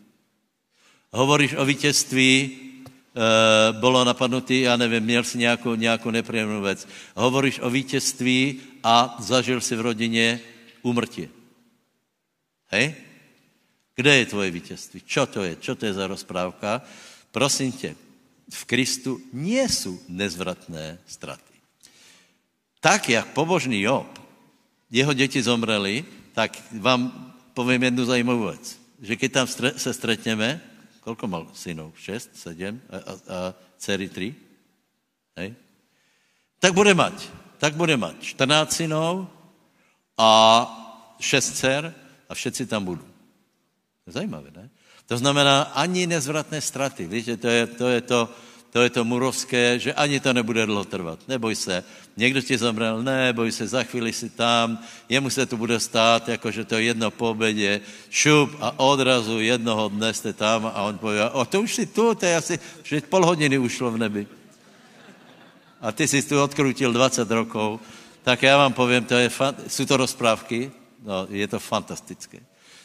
Hovoríš o vítězství, e, bylo napadnutý, já nevím, měl si nějakou, nějakou nepříjemnou věc. Hovoríš o vítězství a zažil si v rodině úmrtí. Hej? Kde je tvoje vítězství? Čo to je? Čo to je za rozprávka? Prosím tě, v Kristu nie jsou nezvratné straty. Tak, jak pobožný Job, jeho děti zomreli, tak vám povím jednu zajímavou věc. Že když tam se stretneme, kolko mal synů? Šest, sedm a, a, a dcery tři? Hej? Tak bude mať. Tak bude mať 14 synů a šest dcer a všetci tam budou. Zajímavé, ne? To znamená ani nezvratné straty. Víte, to je to, je to to je to murovské, že ani to nebude dlouho trvat. Neboj se. Někdo ti zemřel, ne, boj se, za chvíli si tam, jemu se to bude stát, jakože to je jedno po obědě, šup a odrazu jednoho dne jste tam a on pově, o to už si tu, to je asi, že pol hodiny ušlo v nebi. A ty jsi tu odkrutil 20 rokov, tak já vám povím, to je, jsou to rozprávky, no, je to fantastické.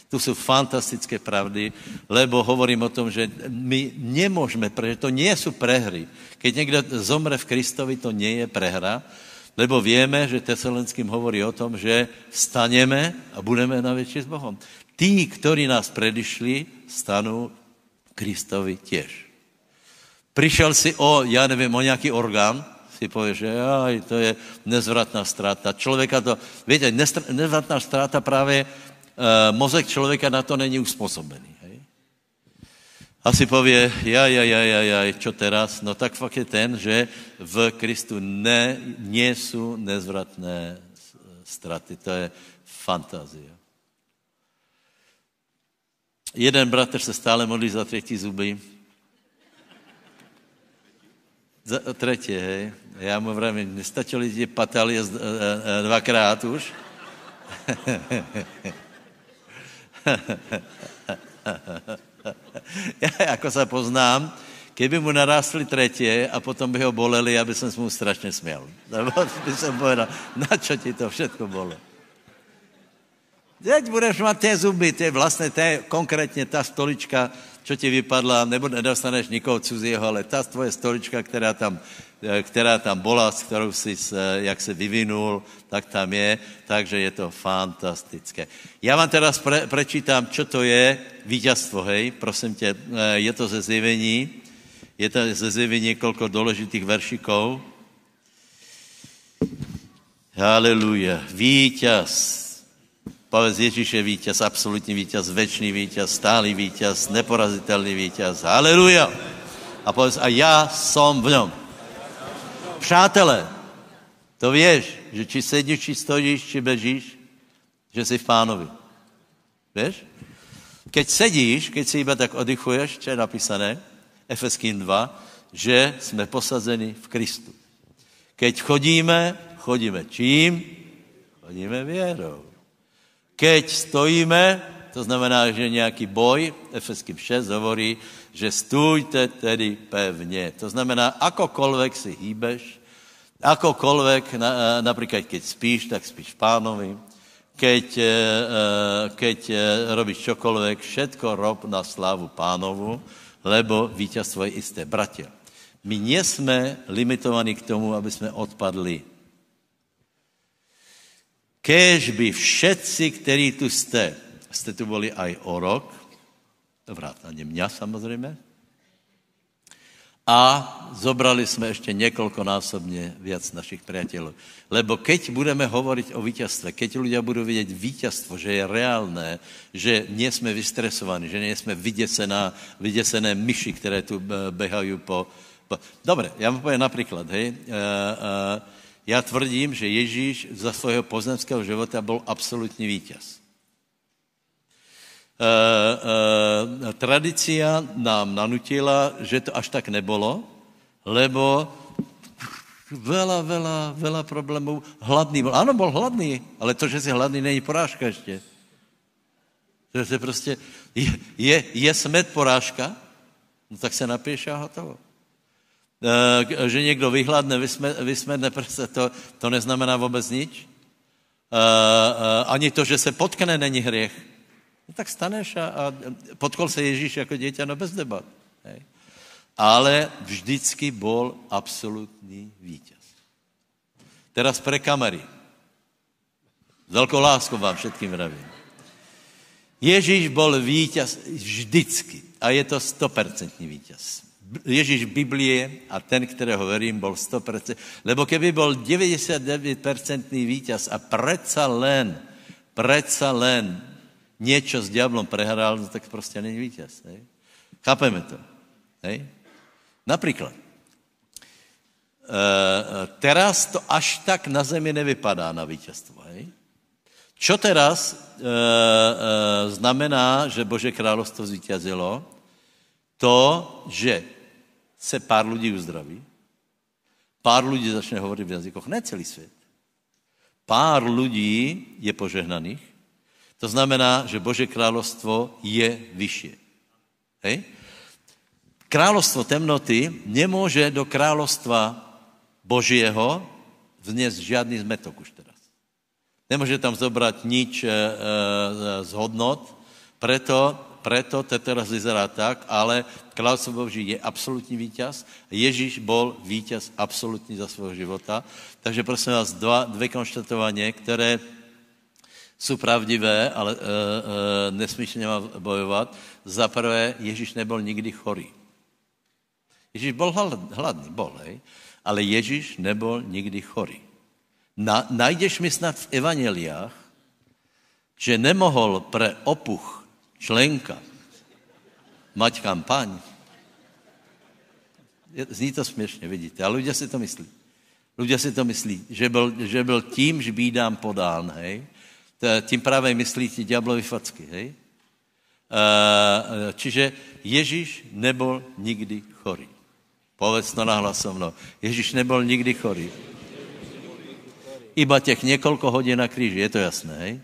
Tu jsou fantastické pravdy, lebo hovorím o tom, že my nemůžeme, protože to nie jsou prehry. Keď někdo zomre v Kristovi, to nie je prehra, lebo víme, že Tesalenským hovorí o tom, že staneme a budeme na větší s Bohom. Tí, kteří nás predišli, stanou Kristovi těž. Přišel si o, já nevím, o nějaký orgán, si pově, že aj, to je nezvratná ztráta. Člověka to, víte, nezvratná ztráta právě Eh, mozek člověka na to není uspůsobený. Hej? Asi pově, ja, ja, ja, ja, ja, čo teraz? No tak fakt je ten, že v Kristu ne, nie jsou nezvratné straty. To je fantazie. Jeden bratr se stále modlí za třetí zuby. Třetí, hej. Já mu vravím, nestačili ti patalie eh, eh, dvakrát už? [laughs] Já jako se poznám, kdyby mu narástli tretě a potom by ho boleli, aby jsem se mu strašně směl. [laughs] Nebo by jsem povedal, na čo ti to všetko bolo? Teď budeš mít ty zuby, ty vlastně, je konkrétně ta stolička, čo ti vypadla, nebo nedostaneš nikoho cudzího, ale ta tvoje stolička, která tam Eh, která tam byla, s kterou jsi, jak se vyvinul, tak tam je, takže je to fantastické. Já vám teda pre, prečítám, čo to je vítězstvo, hej, prosím tě, eh, je to ze zjevení, je to ze zjevení několik důležitých veršiků. Haleluja, vítěz. Povedz, Ježíš je vítěz, absolutní vítěz, večný vítěz, stálý vítěz, neporazitelný vítěz. Haleluja. A povedz, a já jsem v něm. Přátelé, to věš, že či sedíš, či stojíš, či bežíš, že jsi v pánovi. Víš? Keď sedíš, keď si iba tak oddychuješ, čo je napísané, Efeským 2, že jsme posazeni v Kristu. Keď chodíme, chodíme čím? Chodíme věrou. Keď stojíme, to znamená, že nějaký boj, Efeským 6 hovorí, že stůjte tedy pevně. To znamená, akokoľvek si hýbeš, akokoľvek, na, napríklad keď spíš, tak spíš pánovi, keď, eh, eh, keď eh, robíš čokoľvek, všetko rob na slávu pánovu, lebo víťazstvo je isté. Bratia, my nie jsme limitovaní k tomu, aby jsme odpadli. Kéž by všetci, kteří tu jste, jste tu boli aj o rok, vrátane mňa samozřejmě, a zobrali jsme ještě několikonásobně víc našich priateľov. Lebo keď budeme hovoriť o víťazstve, keď ľudia budou vidět víťazstvo, že je reálné, že nie jsme vystresovaní, že nie jsme vyděsená, vyděsené myši, které tu eh, behají po, po... Dobre, já vám poviem například, hej. Uh, uh, já tvrdím, že Ježíš za svého pozemského života byl absolutní vítěz. Uh, uh, tradicia nám nanutila, že to až tak nebolo, lebo veľa, veľa, veľa problémů. Hladný byl. Ano, byl hladný, ale to, že jsi hladný, není porážka ještě. To je prostě, je, je, je smet porážka, no tak se napiješ a hotovo. Uh, že někdo vyhladne, vysme, vysmedne prse, to, to neznamená vůbec nič. Uh, uh, ani to, že se potkne, není hriech. No tak staneš a, a potkol se Ježíš jako dítě, no bez debat. Hej. Ale vždycky bol absolutní vítěz. Teraz pre kamery. Velkou láskou vám všetkým vravím. Ježíš bol vítěz vždycky. A je to stopercentní vítěz. Ježíš Biblie a ten, kterého verím, bol 100%. Lebo keby bol 99% vítěz a preca len, preca len něco s diablom prehrál, no tak prostě není vítěz. Hej? Chápeme to. Hej? Například. E, teraz to až tak na zemi nevypadá na vítězstvo. Hej? Čo teraz e, e, znamená, že Bože královstvo zvítězilo? To, že se pár lidí uzdraví, pár lidí začne hovorit v jazykoch, ne celý svět. Pár lidí je požehnaných, to znamená, že Bože královstvo je vyšší. Hej? Královstvo temnoty nemůže do královstva Božího vzněst žádný zmetok už teraz. Nemůže tam zobrat nič e, e, z hodnot, preto, preto to teraz vyzerá tak, ale královstvo Boží je absolutní vítěz. Ježíš bol vítěz absolutní za svého života. Takže prosím vás, dva, dvě konštatování, které jsou pravdivé, ale e, e, nesmíš něma bojovat. Za prvé, Ježíš nebyl nikdy chorý. Ježíš byl hladný, bol, hej? ale Ježíš nebyl nikdy chorý. Na, najdeš mi snad v evangeliách, že nemohl pre opuch členka mať kampaň. Zní to směšně, vidíte, ale lidé si to myslí. Lidé si to myslí, že byl, že byl tím žbídám podán, hej? tím právě myslí ti ďáblovi facky, hej? Čiže Ježíš nebyl nikdy chorý. Povedz to nahlas so mnou. Ježíš nebyl nikdy chorý. Iba těch několik hodin na kříži, je to jasné, hej?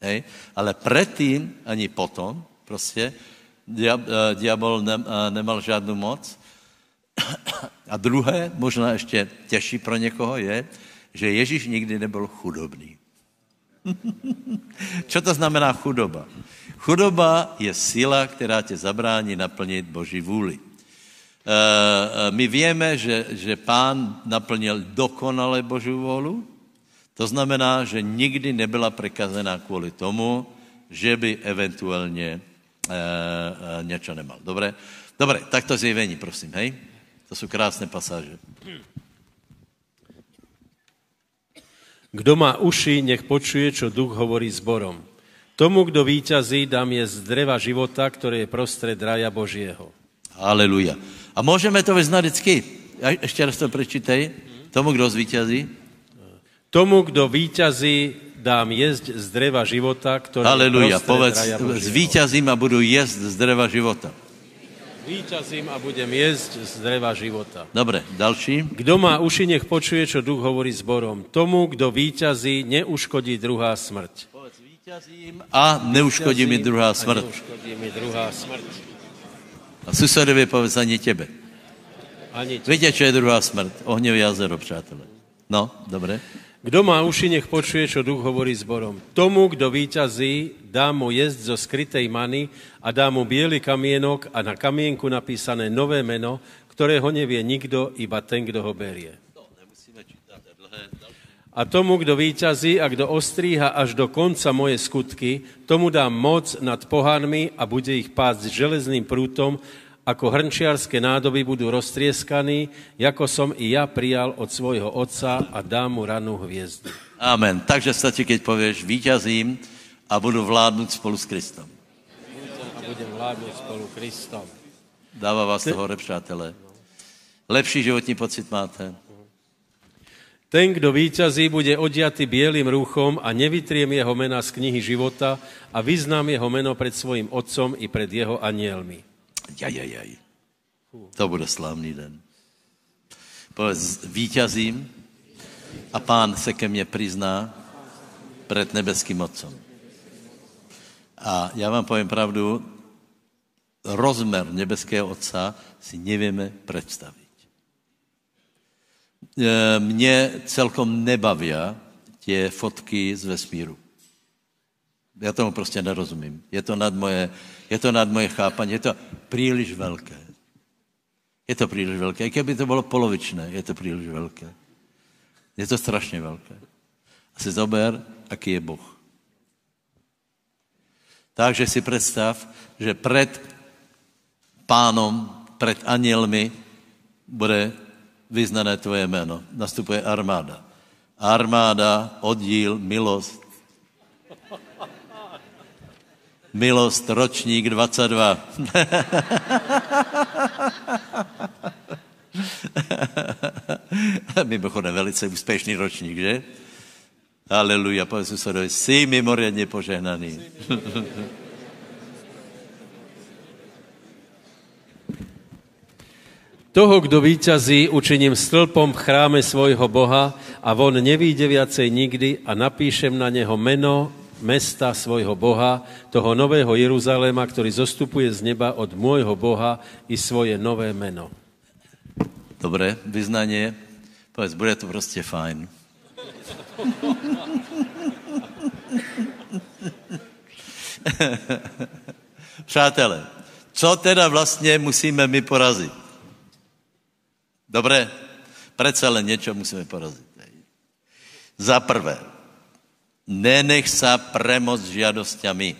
hej? Ale předtím, ani potom, prostě, diabol ne, nemal žádnou moc. A druhé, možná ještě těžší pro někoho, je, že Ježíš nikdy nebyl chudobný. [laughs] Co to znamená chudoba? Chudoba je síla, která tě zabrání naplnit Boží vůli. Eh, eh, my víme, že, že pán naplnil dokonale Boží vůli, to znamená, že nikdy nebyla prekazená kvůli tomu, že by eventuálně e, e, něco nemal. Dobré? Dobré, tak to zjevení, prosím, hej? To jsou krásné pasáže. Kdo má uši, nech počuje, čo duch hovorí zborom. Tomu, kdo víťazí, dám je z dreva života, které je prostred raja Božího. Aleluja. A můžeme to vyznat vždycky. Ještě raz to prečítej. Tomu, kdo zvíťazí. Tomu, kdo víťazí, dám jíst z dreva života, které Aleluja. Povedz, zvíťazím a budu jíst z dreva života. Víťazím a budem jíst z dreva života. Dobre, další. Kdo má uši, nech počuje, čo duch hovorí zborom. Tomu, kdo víťazí, neuškodí druhá smrť. Povedz, a neuškodí mi druhá A smrt. neuškodí mi druhá smrt. A susedovi povedz ani tebe. Ani ti. Víte, čo je druhá smrt? Ohňové jazero, přátelé. No, dobré. Kdo má uši, nech počuje, čo duch hovorí zborom. Tomu, kdo víťazí, dá mu jesť zo skrytej many a dá mu biely kamienok a na kamienku napísané nové meno, ktorého nevie nikto, iba ten, kdo ho berie. A tomu, kdo víťazí a kdo ostríha až do konca moje skutky, tomu dám moc nad pohánmi a bude ich pásť železným prútom, ako hrnčiarské nádoby budú roztrieskaní, ako som i ja prijal od svojho otca a dám mu ranú hviezdu. Amen. Takže stačí, keď povieš, víťazím a budu vládnout spolu s Kristom. A budem vládnuť spolu Kristom. Dává vás to hore, přátelé. Lepší životní pocit máte. Ten, kdo víťazí, bude odiatý bielým rúchom a nevytriem jeho mena z knihy života a vyznám jeho meno pred svojim otcom i pred jeho anielmi. Jajajaj. To bude slavný den. Povedz, víťazím a pán se ke mně prizná před nebeským otcom. A já vám povím pravdu, rozmer nebeského otca si nevíme představit. E, Mě celkom nebaví tě fotky z vesmíru. Já tomu prostě nerozumím. Je to nad moje, je to nad moje chápání. Je to příliš velké. Je to příliš velké. I kdyby to bylo polovičné, je to příliš velké. Je to strašně velké. A si zober, aký je Boh. Takže si představ, že před pánom, před anielmi bude vyznané tvoje jméno. Nastupuje armáda. Armáda, oddíl, milost, Milost, ročník 22. [laughs] Mimochodem velice úspěšný ročník, že? Aleluja, pane susedovi, jsi mimořádně požehnaný. [laughs] Toho, kdo víťazí, učiním stĺpom v chráme svojho Boha a on nevíde viacej nikdy a napíšem na neho meno mesta svojho Boha, toho nového Jeruzaléma, ktorý zostupuje z neba od môjho Boha i svoje nové meno. Dobré, vyznanie. Povedz, bude to prostě fajn. [laughs] Přátelé, co teda vlastně musíme my porazit? Dobré, přece len něco musíme porazit. Za prvé, nenech sa premoc žiadosťami.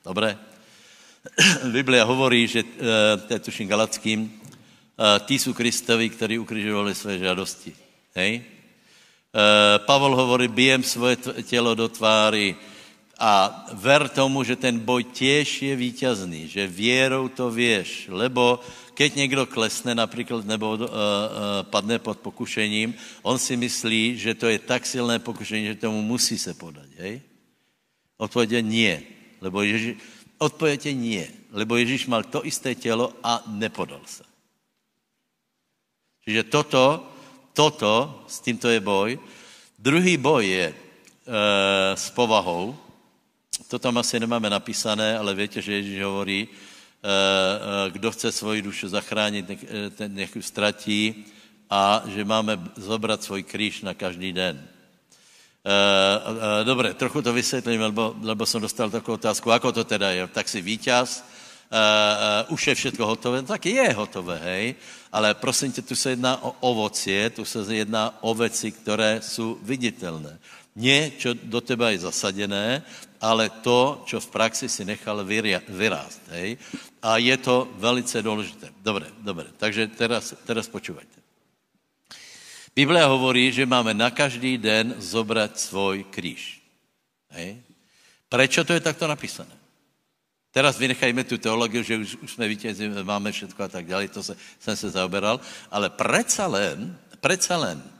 Dobre? [clears throat] Biblia hovorí, že, eh, to je tuším Galackým, eh, tí sú Kristovi, ktorí ukrižovali svoje žádosti. Hej? Eh, Pavol hovorí, bijem svoje tělo do tváry a ver tomu, že ten boj tiež je víťazný, že věrou to vieš, lebo keď někdo klesne například nebo uh, uh, padne pod pokušením, on si myslí, že to je tak silné pokušení, že tomu musí se podat. Hej? Odpověď je nie. Lebo Ježi... Odpověď je nie. Lebo Ježíš mal to isté tělo a nepodal se. Čiže toto, toto, s tímto je boj. Druhý boj je e, s povahou. To tam asi nemáme napísané, ale víte, že Ježíš hovorí, Eh, eh, kdo chce svoji dušu zachránit, eh, ten nech ji ztratí a že máme zobrat svůj kříž na každý den. Dobře, trochu to vysvětlím, lebo, lebo jsem dostal takovou otázku, ako to teda je. Tak si uh, už je všechno hotové, no, tak je hotové, hej, ale prosím tě, tu se jedná o ovocie, tu se jedná o věci, které jsou viditelné. Nie, čo do teba je zasadené, ale to, čo v praxi si nechal vyrást. Hej? A je to velice důležité. Dobre, dobre. Takže teraz, teraz počúvajte. Biblia hovorí, že máme na každý den zobrať svůj kříž. Hej? Prečo to je takto napísané? Teraz vynechajme tu teologii, že už, už jsme vítězi, máme všetko a tak dále, to se, jsem se zaoberal, ale predsa len, predsa len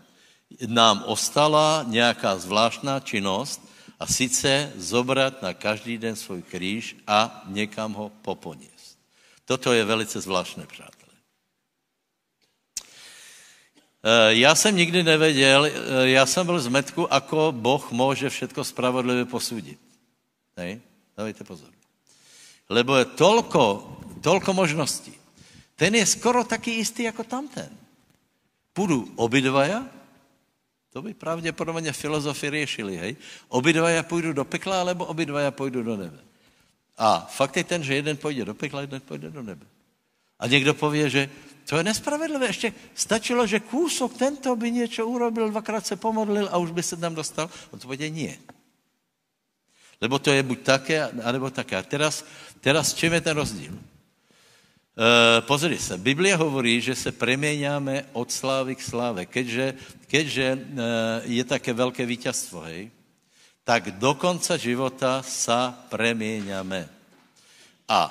nám ostala nějaká zvláštná činnost, a sice zobrat na každý den svůj kříž a někam ho poponiesť. Toto je velice zvláštné, přátelé. Já jsem nikdy nevěděl, já jsem byl z metku, ako Boh může všetko spravodlivě posudit. Hej? Dávejte pozor. Lebo je tolko, tolko možností. Ten je skoro taky jistý jako tamten. Půjdu obidvaja, to by pravděpodobně filozofi řešili, hej? Obidvaja půjdu do pekla, alebo obidvaja půjdu do nebe. A fakt je ten, že jeden půjde do pekla, jeden půjde do nebe. A někdo pově, že to je nespravedlivé. Ještě stačilo, že kůsok tento by něco urobil, dvakrát se pomodlil a už by se tam dostal. On to povede nie. Lebo to je buď také, anebo také. A teraz, teraz čím je ten rozdíl? E, pozri se, Biblia hovorí, že se preměňáme od slávy k sláve. Keďže, keďže e, je také velké vítězstvo, hej, tak do konca života sa premieňame. A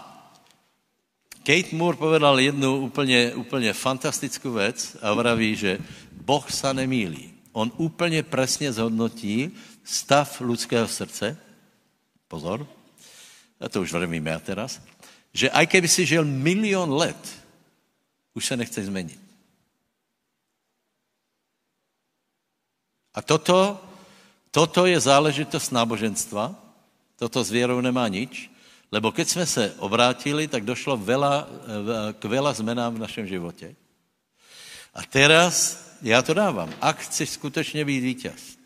Kate Moore povedal jednu úplně, úplně fantastickou věc a vraví, že Boh sa nemýlí. On úplně přesně zhodnotí stav lidského srdce, pozor, a to už vravím já teraz, že aj keby si žil milion let, už se nechce změnit. A toto, toto je záležitost náboženstva, toto s věrou nemá nič, Lebo keď jsme se obrátili, tak došlo vela, k vela zmenám v našem životě. A teraz, já to dávám, ak chceš skutečně být vítěz,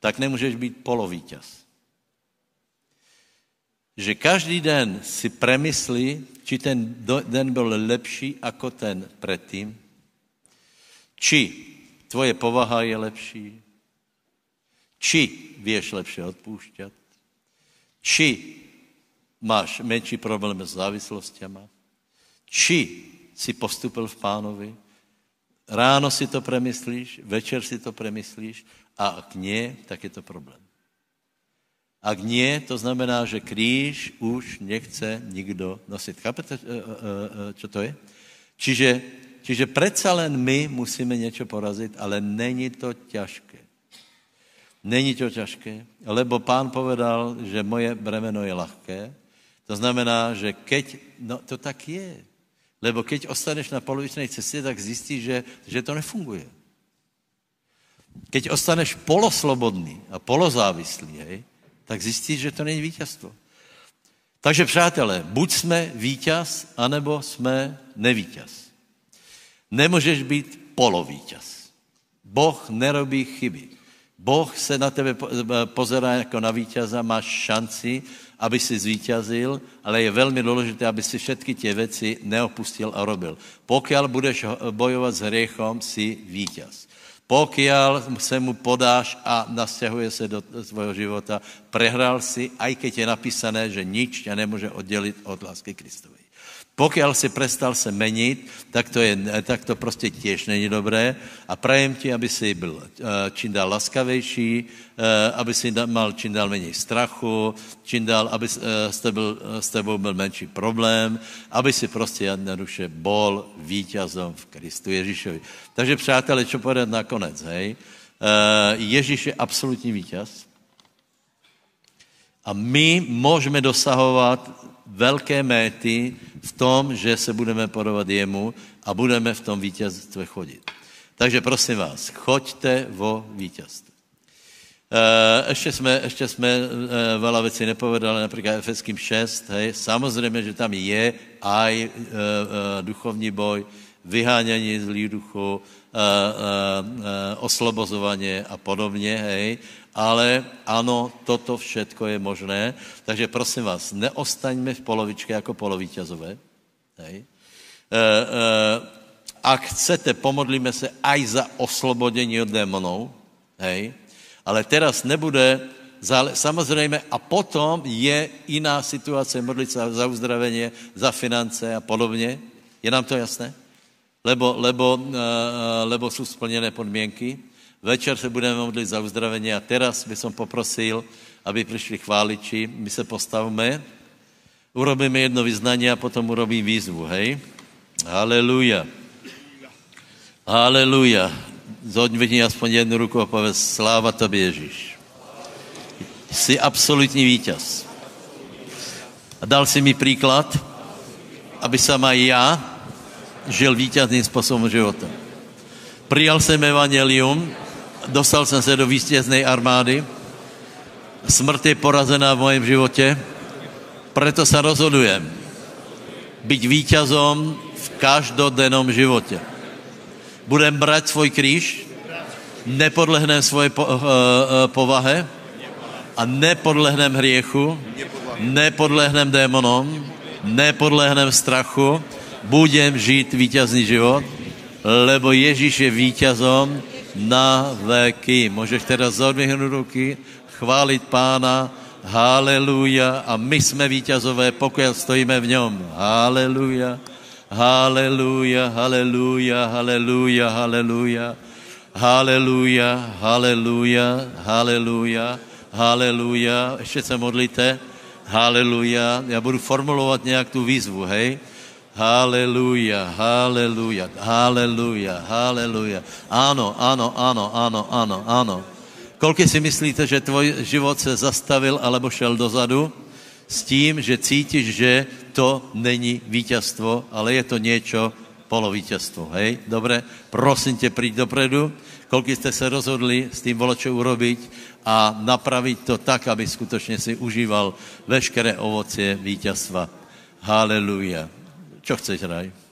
tak nemůžeš být polovítěz. Že každý den si premyslí, či ten den byl lepší jako ten předtím, či tvoje povaha je lepší, či věš lepše odpúšťat, či máš menší problém s závislostiama, či si postupil v pánovi, ráno si to premyslíš, večer si to premyslíš a ak nie, tak je to problém. Ak nie, to znamená, že kríž už nechce nikdo nosit. Chápete, čo eh, eh, eh, to je? Čiže, čiže predsa len my musíme něco porazit, ale není to těžké. Není to těžké, lebo pán povedal, že moje bremeno je lahké to znamená, že keď, no to tak je, lebo keď ostaneš na polovičnej cestě, tak zjistíš, že, že to nefunguje. Keď ostaneš poloslobodný a polozávislý, hej, tak zjistíš, že to není vítězstvo. Takže přátelé, buď jsme vítěz, anebo jsme nevítěz. Nemůžeš být polovítěz. Boh nerobí chyby. Boh se na tebe pozerá jako na vítěza, máš šanci, aby si zvítězil, ale je velmi důležité, aby si všetky tě věci neopustil a robil. Pokud budeš bojovat s hriechom, si vítěz. Pokud se mu podáš a nastěhuje se do svého života, prehrál si, aj keď je napísané, že nič tě nemůže oddělit od lásky Kristovej. Pokud si prestal se menit, tak to, je, tak to prostě těž není dobré a prajem ti, aby si byl eh, čím dál laskavější, eh, aby si mal čím dál méně strachu, čím dál, aby eh, s tebou, s tebou byl menší problém, aby si prostě jednoduše bol vítězom v Kristu Ježíšovi. Takže přátelé, čo povedat nakonec, hej? Ježíš je absolutní vítěz a my můžeme dosahovat velké méty v tom, že se budeme podobat jemu a budeme v tom vítězství chodit. Takže prosím vás, choďte vo vítězství. E, ještě jsme, ještě jsme e, veľa věcí nepovedali, například Efeským 6, hej, samozřejmě, že tam je aj e, e, duchovní boj, vyhánění zlých duchů, e, e, oslobozování a podobně, hej, ale ano, toto všetko je možné. Takže prosím vás, neostaňme v polovičke jako polovíťazové. Hej. E, e, ak chcete, pomodlíme se aj za oslobodění od démonů, hej. Ale teraz nebude, samozřejmě, a potom je jiná situace, modlit se za uzdravení, za finance a podobně. Je nám to jasné? Lebo, lebo, e, lebo jsou splněné podmínky. Večer se budeme modlit za uzdravení a teraz by som poprosil, aby přišli chváliči. My se postavme, urobíme jedno vyznání a potom urobím výzvu, hej? Haleluja. Haleluja. Zodvihni aspoň jednu ruku a povedz, sláva tobě, Ježíš. Jsi absolutní vítěz. A dal si mi příklad, aby jsem aj já žil vítězným způsobem života. Přijal jsem evangelium, dostal jsem se do vítězné armády, Smrt je porazená v mojom životě, preto sa rozhodujem byť víťazom v každodennom životě. Budem brať svůj kříž, nepodlehnem svoje po, uh, povahe a nepodlehnem hriechu, nepodlehnem démonom, nepodlehnem strachu, budem žít víťazný život, lebo Ježíš je víťazom na veky. Můžeš teda zodvihnout ruky, chválit pána, haleluja, a my jsme víťazové, pokud stojíme v něm. Haleluja, haleluja, haleluja, haleluja, haleluja, haleluja, haleluja, haleluja, haleluja. Ještě se modlíte, haleluja. Já budu formulovat nějak tu výzvu, hej? Haleluja, haleluja, haleluja, haleluja. Ano, ano, ano, ano, ano, ano. Kolik si myslíte, že tvoj život se zastavil alebo šel dozadu s tím, že cítíš, že to není vítězstvo, ale je to něco polovítězstvo, hej? Dobré, prosím tě, přijď dopredu. Kolik jste se rozhodli s tím voločou urobiť a napravit to tak, aby skutečně si užíval veškeré ovocie vítězstva. Haleluja. Čo chceš, Raj?